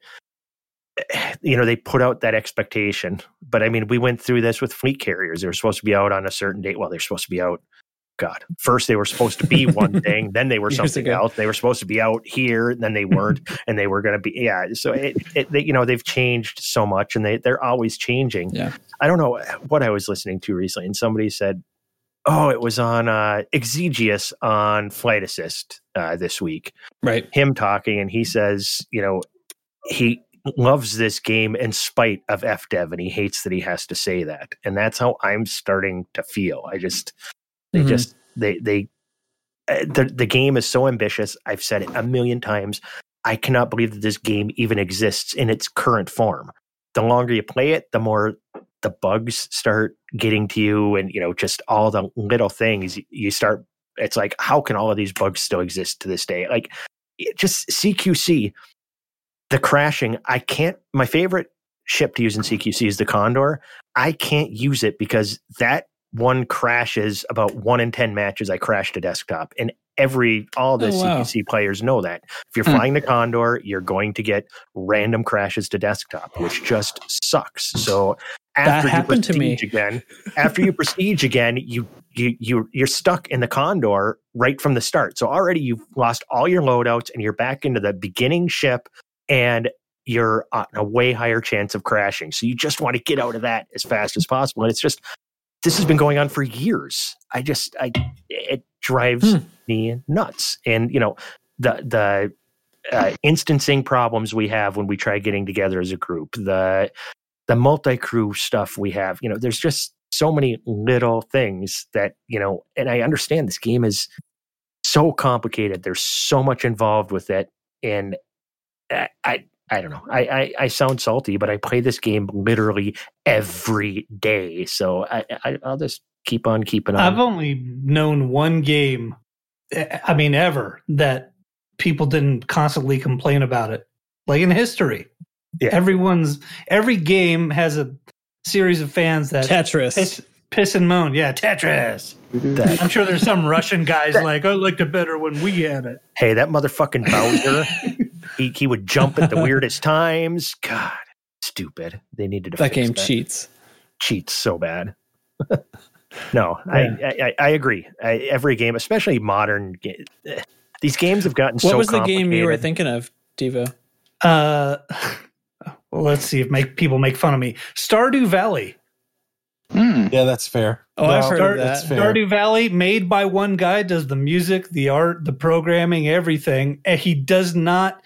(sighs) you know they put out that expectation. But I mean, we went through this with fleet carriers. They were supposed to be out on a certain date. Well, they're supposed to be out. God, first they were supposed to be (laughs) one thing, then they were something else. They were supposed to be out here, then they weren't, (laughs) and they were going to be yeah. So it, it they, you know they've changed so much, and they they're always changing. Yeah. I don't know what I was listening to recently, and somebody said, "Oh, it was on uh, Exegius on Flight Assist uh, this week." Right. Him talking, and he says, you know, he loves this game in spite of FDev, and he hates that he has to say that, and that's how I'm starting to feel. I just they Mhm. just they they uh, the the game is so ambitious. I've said it a million times. I cannot believe that this game even exists in its current form. The longer you play it, the more the bugs start getting to you, and you know just all the little things you start. It's like, how can all of these bugs still exist to this day? Like, just CQC, the crashing. I can't. My favorite ship to use in CQC is the Condor. I can't use it because that one crashes about one in 10 matches I crash to desktop. And every, all the Oh, wow. CQC players know that. If you're Hmm. flying the Condor, you're going to get random crashes to desktop, which just sucks. So after you happened to me. prestige again, after you prestige again, you, you, you, you're stuck in the Condor right from the start. So already you've lost all your loadouts and you're back into the beginning ship and you're on a way higher chance of crashing. So you just want to get out of that as fast as possible. And it's just, this has been going on for years. I just, I, it, drives Hmm. me nuts. And you know, the the uh, instancing problems we have when we try getting together as a group, the the multi crew stuff we have. You know, there's just so many little things that you know. And I understand this game is so complicated. There's so much involved with it, and I. I I don't know. I, I, I sound salty, but I play this game literally every day. So I, I I'll just keep on keeping on. I've only known one game, eh, I mean, ever that people didn't constantly complain about it. Like in history, Yeah. everyone's every game has a series of fans that Tetris. piss, piss and moan. Yeah, Tetris. That- I'm sure there's some Russian guys (laughs) like I liked it better when we had it. hey, that motherfucking Bowser, (laughs) he, he would jump at the (laughs) weirdest times. God, stupid. They needed to that fix game that. cheats. cheats so bad. (laughs) no, I, Yeah. I, I I agree. I, every game, especially modern, ga- eh, these games have gotten What so. was the game you were thinking of, Devo? Uh, well, (laughs) let's see if make people make fun of me. Stardew Valley. Hmm. Yeah, that's fair. Oh, I've heard Star- of that. That's fair. Stardew Valley, made by one guy, does the music, the art, the programming, everything. And he does not.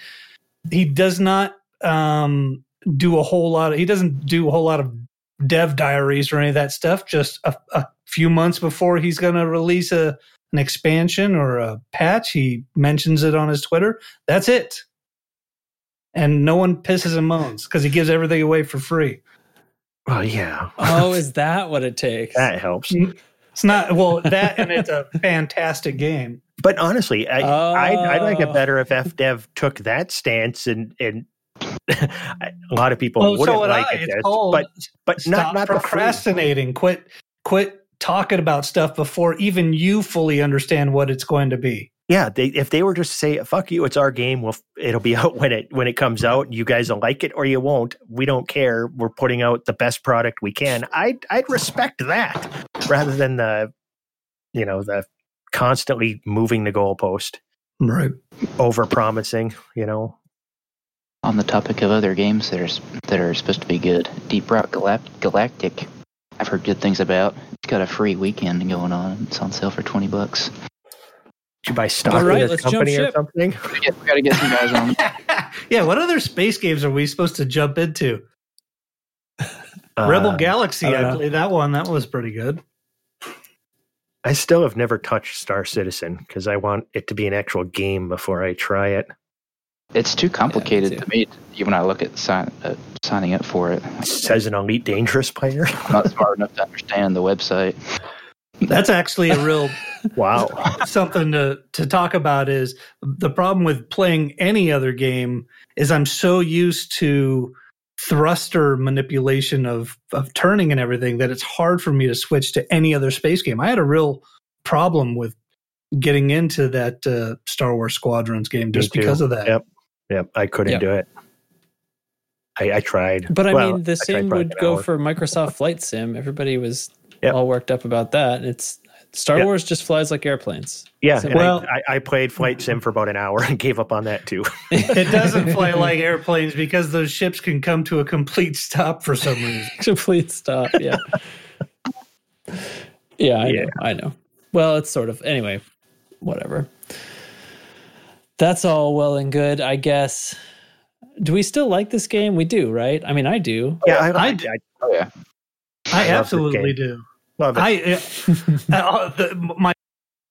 He does not um, do a whole lot. Of, he doesn't do a whole lot of dev diaries or any of that stuff. Just a, a few months before he's going to release a an expansion or a patch, he mentions it on his Twitter. That's it. And no one pisses and moans because he gives everything away for free. Oh yeah, Oh, is that what it takes? that helps. Mm, it's not well that, and it's a (laughs) fantastic game. But honestly, I I I like it Oh. better if FDev took that stance and and. (laughs) a lot of people Well, wouldn't so would like I. it, It's but but stop not not the procrastinating. Quit quit talking about stuff before even you fully understand what it's going to be. Yeah, they, if they were just to say "fuck you," it's our game. Well, it'll be (laughs) out when it when it comes mm-hmm. out. You guys will like it or you won't. We don't care. We're putting out the best product we can. I'd I'd respect that rather than the, you know, the constantly moving the goalpost, Right. over promising. You know, On the topic of other games that are that are supposed to be good, Deep Rock Galact- Galactic, I've heard good things about. It's got a free weekend going on. It's on sale for twenty bucks. Did you buy stock All right, in this let's jump company or something? (laughs) We got- we got to get some guys on. (laughs) yeah. What other space games are we supposed to jump into? (laughs) Rebel Uh, Galaxy. I don't I, played that one. That was pretty good. I still have never touched Star Citizen because I want it to be an actual game before I try it. It's too complicated too. to me even when I look at sign, uh, signing up for it. It says an elite dangerous player. I'm not smart enough to understand the website. That's actually a real (laughs) wow. something to to talk about. Is the problem with playing any other game is I'm so used to thruster manipulation of of turning and everything that it's hard for me to switch to any other space game. I had a real problem with getting into that uh, Star Wars Squadrons game just because of that. Yep. Yep. I couldn't Yep. do it. I, I tried. But I Well, mean, the tried same would go hour. for Microsoft Flight Sim. Everybody was Yep. all worked up about that. It's Star Yep. Wars just flies like airplanes. Yeah. So- Well- I, I, I played Flight Sim for about an hour and gave up on that too. (laughs) It doesn't fly like airplanes because those ships can come to a complete stop for some reason. (laughs) Complete stop. Yeah. yeah, I Yeah. know. I know. Well, it's sort of anyway. Whatever. That's all well and good, I guess. Do we still like this game? We do, right? I mean, I do. yeah. I, I I, d- I Oh yeah, I love absolutely do. Love it. I uh, uh, the, my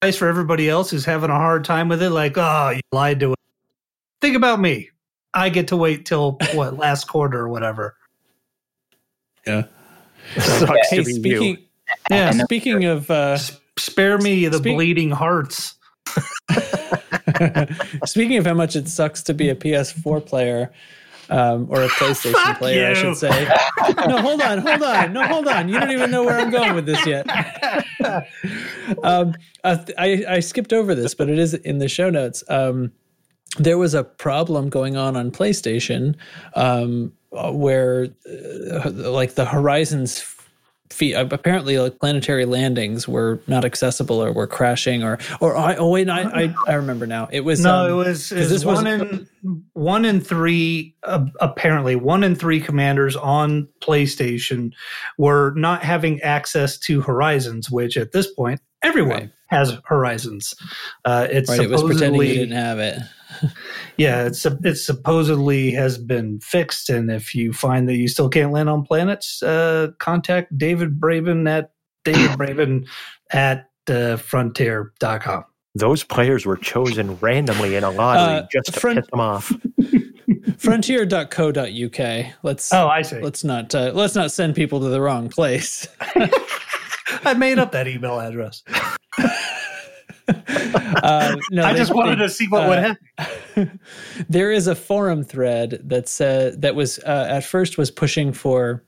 advice for everybody else who's having a hard time with it, like, oh, you lied to it. Think about me. I get to wait till what (laughs) last quarter or whatever. Yeah. (laughs) Sucks hey, to be you. speaking Yeah, speaking of uh S- spare me the Speak- bleeding hearts. (laughs) Speaking of how much it sucks to be a PS4 player, um, or a PlayStation player, I should say. No, hold on, hold on, no, hold on. You don't even know where I'm going with this yet. (laughs) um, I, I, I skipped over this, but it is in the show notes. Um, there was a problem going on on PlayStation um, uh, where, uh, like, the Horizons. Feet, apparently, like planetary landings were not accessible, or were crashing, or or I, oh wait, I, I I remember now. It was no, um, it was, it was this was- one in one in three. Uh, apparently, one in three commanders on PlayStation were not having access to Horizons, which at this point everyone Right. has Horizons. Uh, it's Right, it was pretending you supposedly didn't have it. Yeah, it's it supposedly has been fixed, and if you find that you still can't land on planets, uh, contact David Braben at David (coughs) Braben at uh, frontier.com. Those players were chosen randomly in a lottery Uh, just to front- piss them off. (laughs) Frontier.co.uk. Let's Oh, I see. let's not uh, let's not send people to the wrong place. (laughs) I made up that email address. (laughs) (laughs) Uh, no, I they- just wanted they- to see what would uh, (laughs) happen. there is a forum thread that's uh, that was uh, at first was pushing for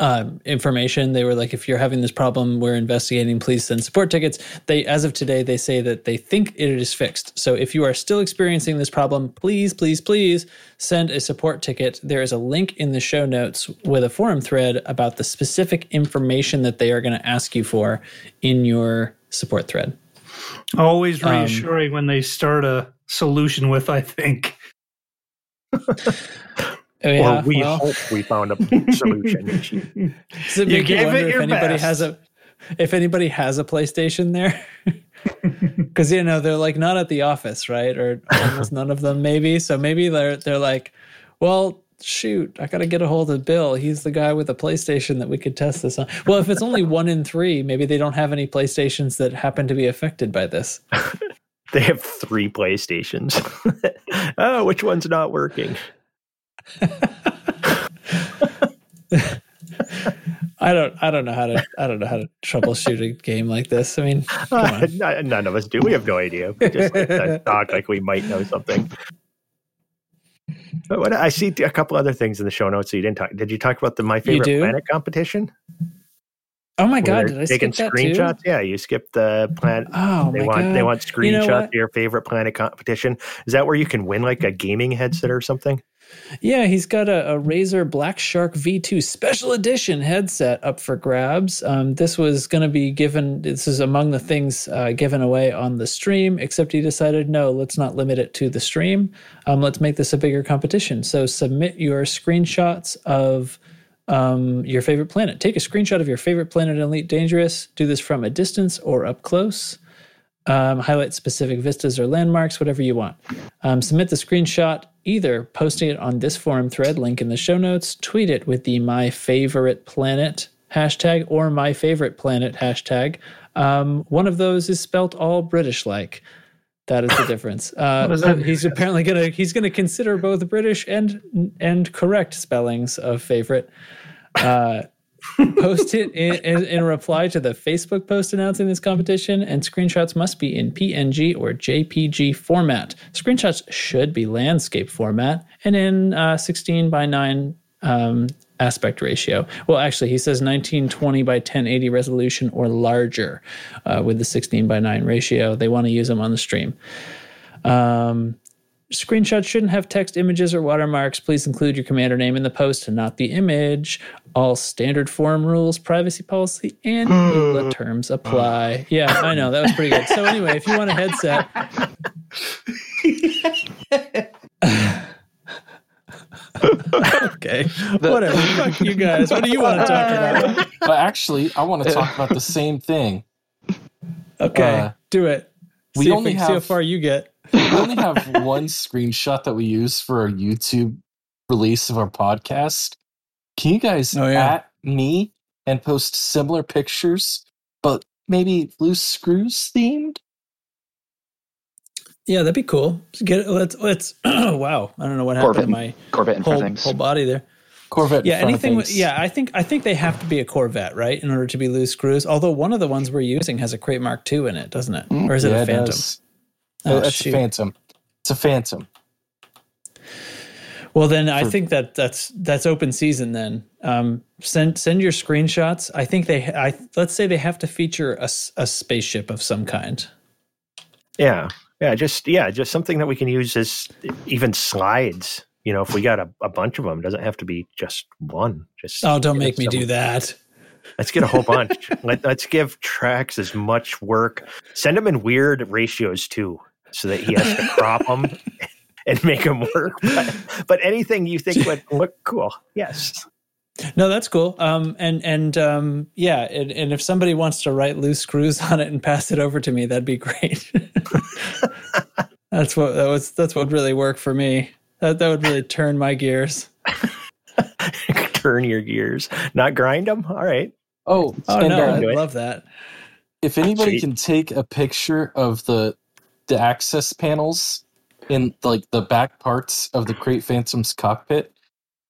um, information. They were like, if you're having this problem, we're investigating. Please send support tickets. They, as of today, they say that they think it is fixed. So if you are still experiencing this problem, please, please, please send a support ticket. There is a link in the show notes with a forum thread about the specific information that they are going to ask you for in your support thread. Always Um, reassuring when they start a solution with, I think. (laughs) Oh, yeah, or we well- hope we found a (laughs) solution. Does it You make you, gave it wonder if anybody best. has a if anybody has a PlayStation there? (laughs) Because you know they're like not at the office, right? Or almost none of them, maybe. So maybe they're they're like, well, shoot, I got to get a hold of Bill. He's the guy with the PlayStation that we could test this on. Well, if it's only one in three, maybe they don't have any PlayStations that happen to be affected by this. (laughs) they have three PlayStations. (laughs) oh, which one's not working? (laughs) I don't I don't know how to I don't know how to troubleshoot a game like this. I mean, come on. Uh, none of us do. We have no idea. We just like talk like we might know something. But what I see a couple other things in the show notes that you didn't talk. Did you talk about the My Favorite? Planet competition? Oh my god, did I skip taking that screenshots? too? Yeah, you skipped the planet. Oh they my want god. they want screenshots You know of your favorite planet competition. Is that where you can win like a gaming headset or something? Yeah, he's got a, a Razer Black Shark V2 Special Edition headset up for grabs. Um, this was going to be given, this is among the things uh, given away on the stream, except he decided, no, let's not limit it to the stream. Um, let's make this a bigger competition. So submit your screenshots of um, your favorite planet. Take a screenshot of your favorite planet in Elite Dangerous. Do this from a distance or up close. Um, highlight specific vistas or landmarks, whatever you want. Um, submit the screenshot, either posting it on this forum thread, link in the show notes, tweet it with the my favorite planet hashtag or my favorite planet hashtag. Um, one of those is spelt all British like. That is the (laughs) difference. Uh, does that mean? he's apparently gonna he's gonna consider both British and and correct spellings of favorite. Uh, post it in, in, in reply to the Facebook post announcing this competition, and screenshots must be in PNG or JPG format. Screenshots should be landscape format and in uh, 16 by 9 um, aspect ratio. Well, actually, he says 1920 by 1080 resolution or larger uh, with the 16 by 9 ratio. They want to use them on the stream. Um, Screenshots shouldn't have text, images, or watermarks. Please include your commander name in the post and not the image. All standard forum rules, privacy policy, and EULA terms apply. Yeah, I know. That was pretty good. So, anyway, if you want a headset, (laughs) okay, whatever. Fuck you guys. What do you want to talk about? But actually, I want to talk about the same thing. Okay, Uh, do it. we see, if only see how far you get. We only have one screenshot that we use for our YouTube release of our podcast. Can you guys Oh, yeah. at me and post similar pictures, but maybe loose screws themed? Yeah, that'd be cool. Just Get it. Let's. Let's. (clears throat) wow, I don't know what happened Corvette, to my Corvette in whole things. whole body there. Corvette. Yeah, anything. Yeah, I think I think they have to be a Corvette, right, in order to be loose screws. Although one of the ones we're using has a Krait Mark II in it, doesn't it? Mm, or is it Yeah, a Phantom? does. Oh, it's shoot. a phantom. It's a phantom. Well, then I think that that's that's open season. Then um, send send your screenshots. I think they. I let's say they have to feature a, a spaceship of some kind. Yeah, yeah, just yeah, just something that we can use as even slides. You know, if we got a, a bunch of them, it doesn't have to be just one. Just Oh, don't make me do that. Let's get a whole bunch. Let, let's give Trax as much work. Send him in weird ratios too, so that he has to crop them (laughs) and make them work. (laughs) But, but anything you think would look cool, yes. No, that's cool. Um, and and um, yeah, and, and if somebody wants to write loose screws on it and pass it over to me, that'd be great. (laughs) that's what that was. That's what would really work for me. That that would really turn my gears. (laughs) Turn your gears, not grind them. All right. Oh, Oh and, no, uh, I love that. if anybody Sweet. can take a picture of the the access panels in like the back parts of the Krait Phantom's cockpit,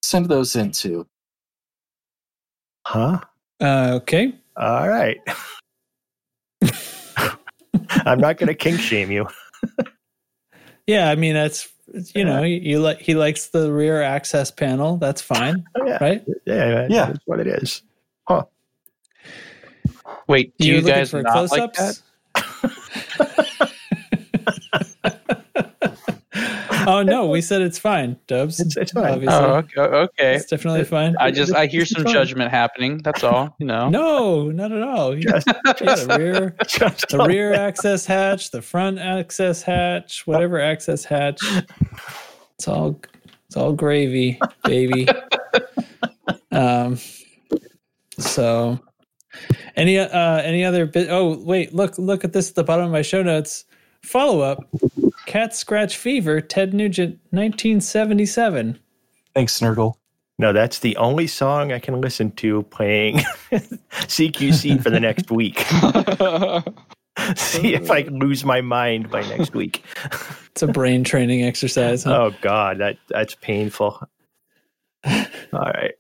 send those in too. Huh? Uh, okay. All right. (laughs) I'm not going to kink shame you. (laughs) Yeah, I mean that's you know you, you like he likes the rear access panel. That's fine, Oh, (laughs) yeah. right? Yeah, Yeah. That's what it is. Huh? Wait, do You're you looking guys for not like that? (laughs) oh no, we said it's fine, Dubs. It's, it's fine. Obviously. Oh, okay. okay. It's definitely fine. I just I hear some judgment happening. That's all. You know. (laughs) No, not at all. You- Just, (laughs) yeah, the rear, the rear access hatch, the front access hatch, whatever access hatch. It's all, it's all gravy, baby. Um. So, any uh any other bit? Oh wait, look look at this at the bottom of my show notes. Follow up: Cat Scratch Fever, Ted Nugent, 1977. Thanks, Nurgle. No, that's the only song I can listen to playing (laughs) CQC for the next week. (laughs) See if I can lose my mind by next week. (laughs) It's a brain training exercise. Huh? Oh God, that that's painful. All right.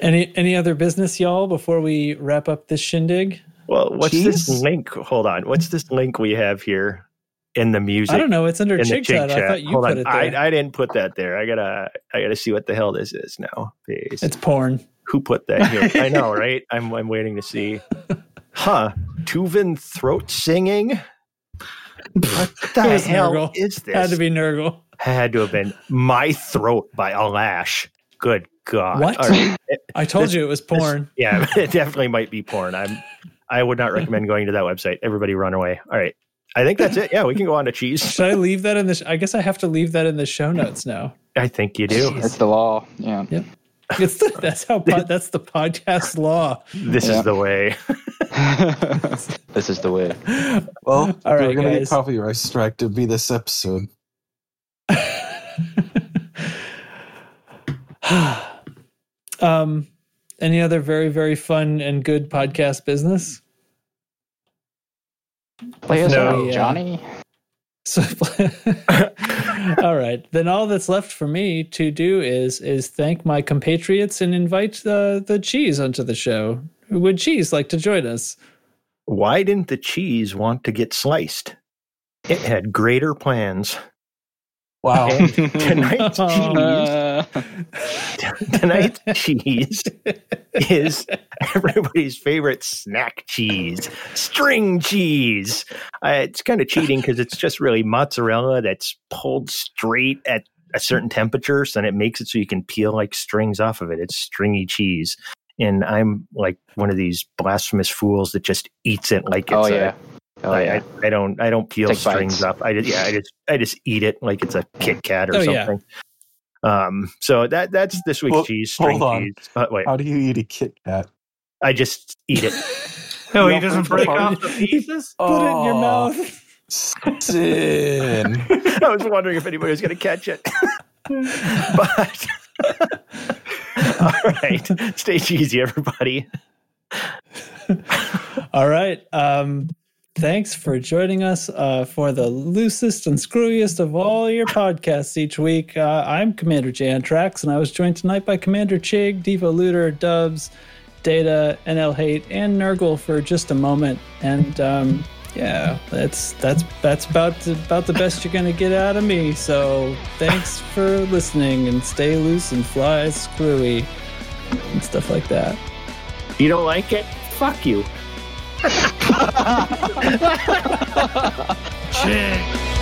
Any any other business, y'all, before we wrap up this shindig? Well, what's this link? Hold on. What's this link we have here in the music? I don't know. It's under Chig Chat. I thought you Hold put on. it there. I, I didn't put that there. I gotta I gotta see what the hell this is now. Please. it's porn. Who put that here? I (laughs) know, right? I'm I'm waiting to see. Huh? Tuvan throat singing. What (laughs) the hell Nurgle. is this? Had to be Nurgle. Had to have been my throat by Alash. Good God! What? Right. (laughs) I told This- you it was this- porn. Yeah, it definitely might be porn. I'm. I would not recommend going to that website. Everybody, run away. All right. I think that's it. Yeah, we can go on to cheese. Should I leave that in the? Sh- I guess I have to leave that in the show notes now. I think you do. It's the law. Yeah. It's the, that's how po- that's the podcast law. This Yeah. is the way. (laughs) this is the way. Well, (laughs) All right, we're gonna guys. get copyright strike to be this episode. (laughs) um, any other very very fun and good podcast business? Play us No. out, Johnny. So, (laughs) all right. Then all that's left for me to do is is thank my compatriots and invite the the cheese onto the show. Would cheese like to join us? Why didn't the cheese want to get sliced? It had greater plans. Wow. And (laughs) tonight's (laughs) cheese, (laughs) tonight's cheese is everybody's favorite snack cheese, string cheese. Uh, it's kind of cheating because it's just really mozzarella that's pulled straight at a certain temperature, so then it makes it so you can peel like strings off of it. It's stringy cheese. And I'm like one of these blasphemous fools that just eats it like it's oh a, yeah. Oh I, yeah. I, I don't I don't peel Take strings bites. up. I just yeah, I just I just eat it like it's a Kit Kat or Oh, yeah. something. Um so that that's this week's Well, cheese string hold on. cheese. Uh, wait, How do you eat a Kit Kat? I just eat it. (laughs) Oh, he doesn't break off the pieces? (laughs) Put it in your mouth. Sin. (laughs) I was wondering if anybody was going to catch it. but all right, stay cheesy, everybody. All right. Um, thanks for joining us uh, for the loosest and screwiest of all your podcasts each week. Uh, I'm Commander Jantrax, and I was joined tonight by Commander Chig, Devo Looter, Dubs, Data, NL Hate, and Nurgle for just a moment. And um, yeah, that's that's that's about about the best you're gonna get out of me. So thanks for listening, and stay loose and fly screwy and stuff like that. You don't like it? Fuck you. 哈哈哈哈哈哈哈哈！去。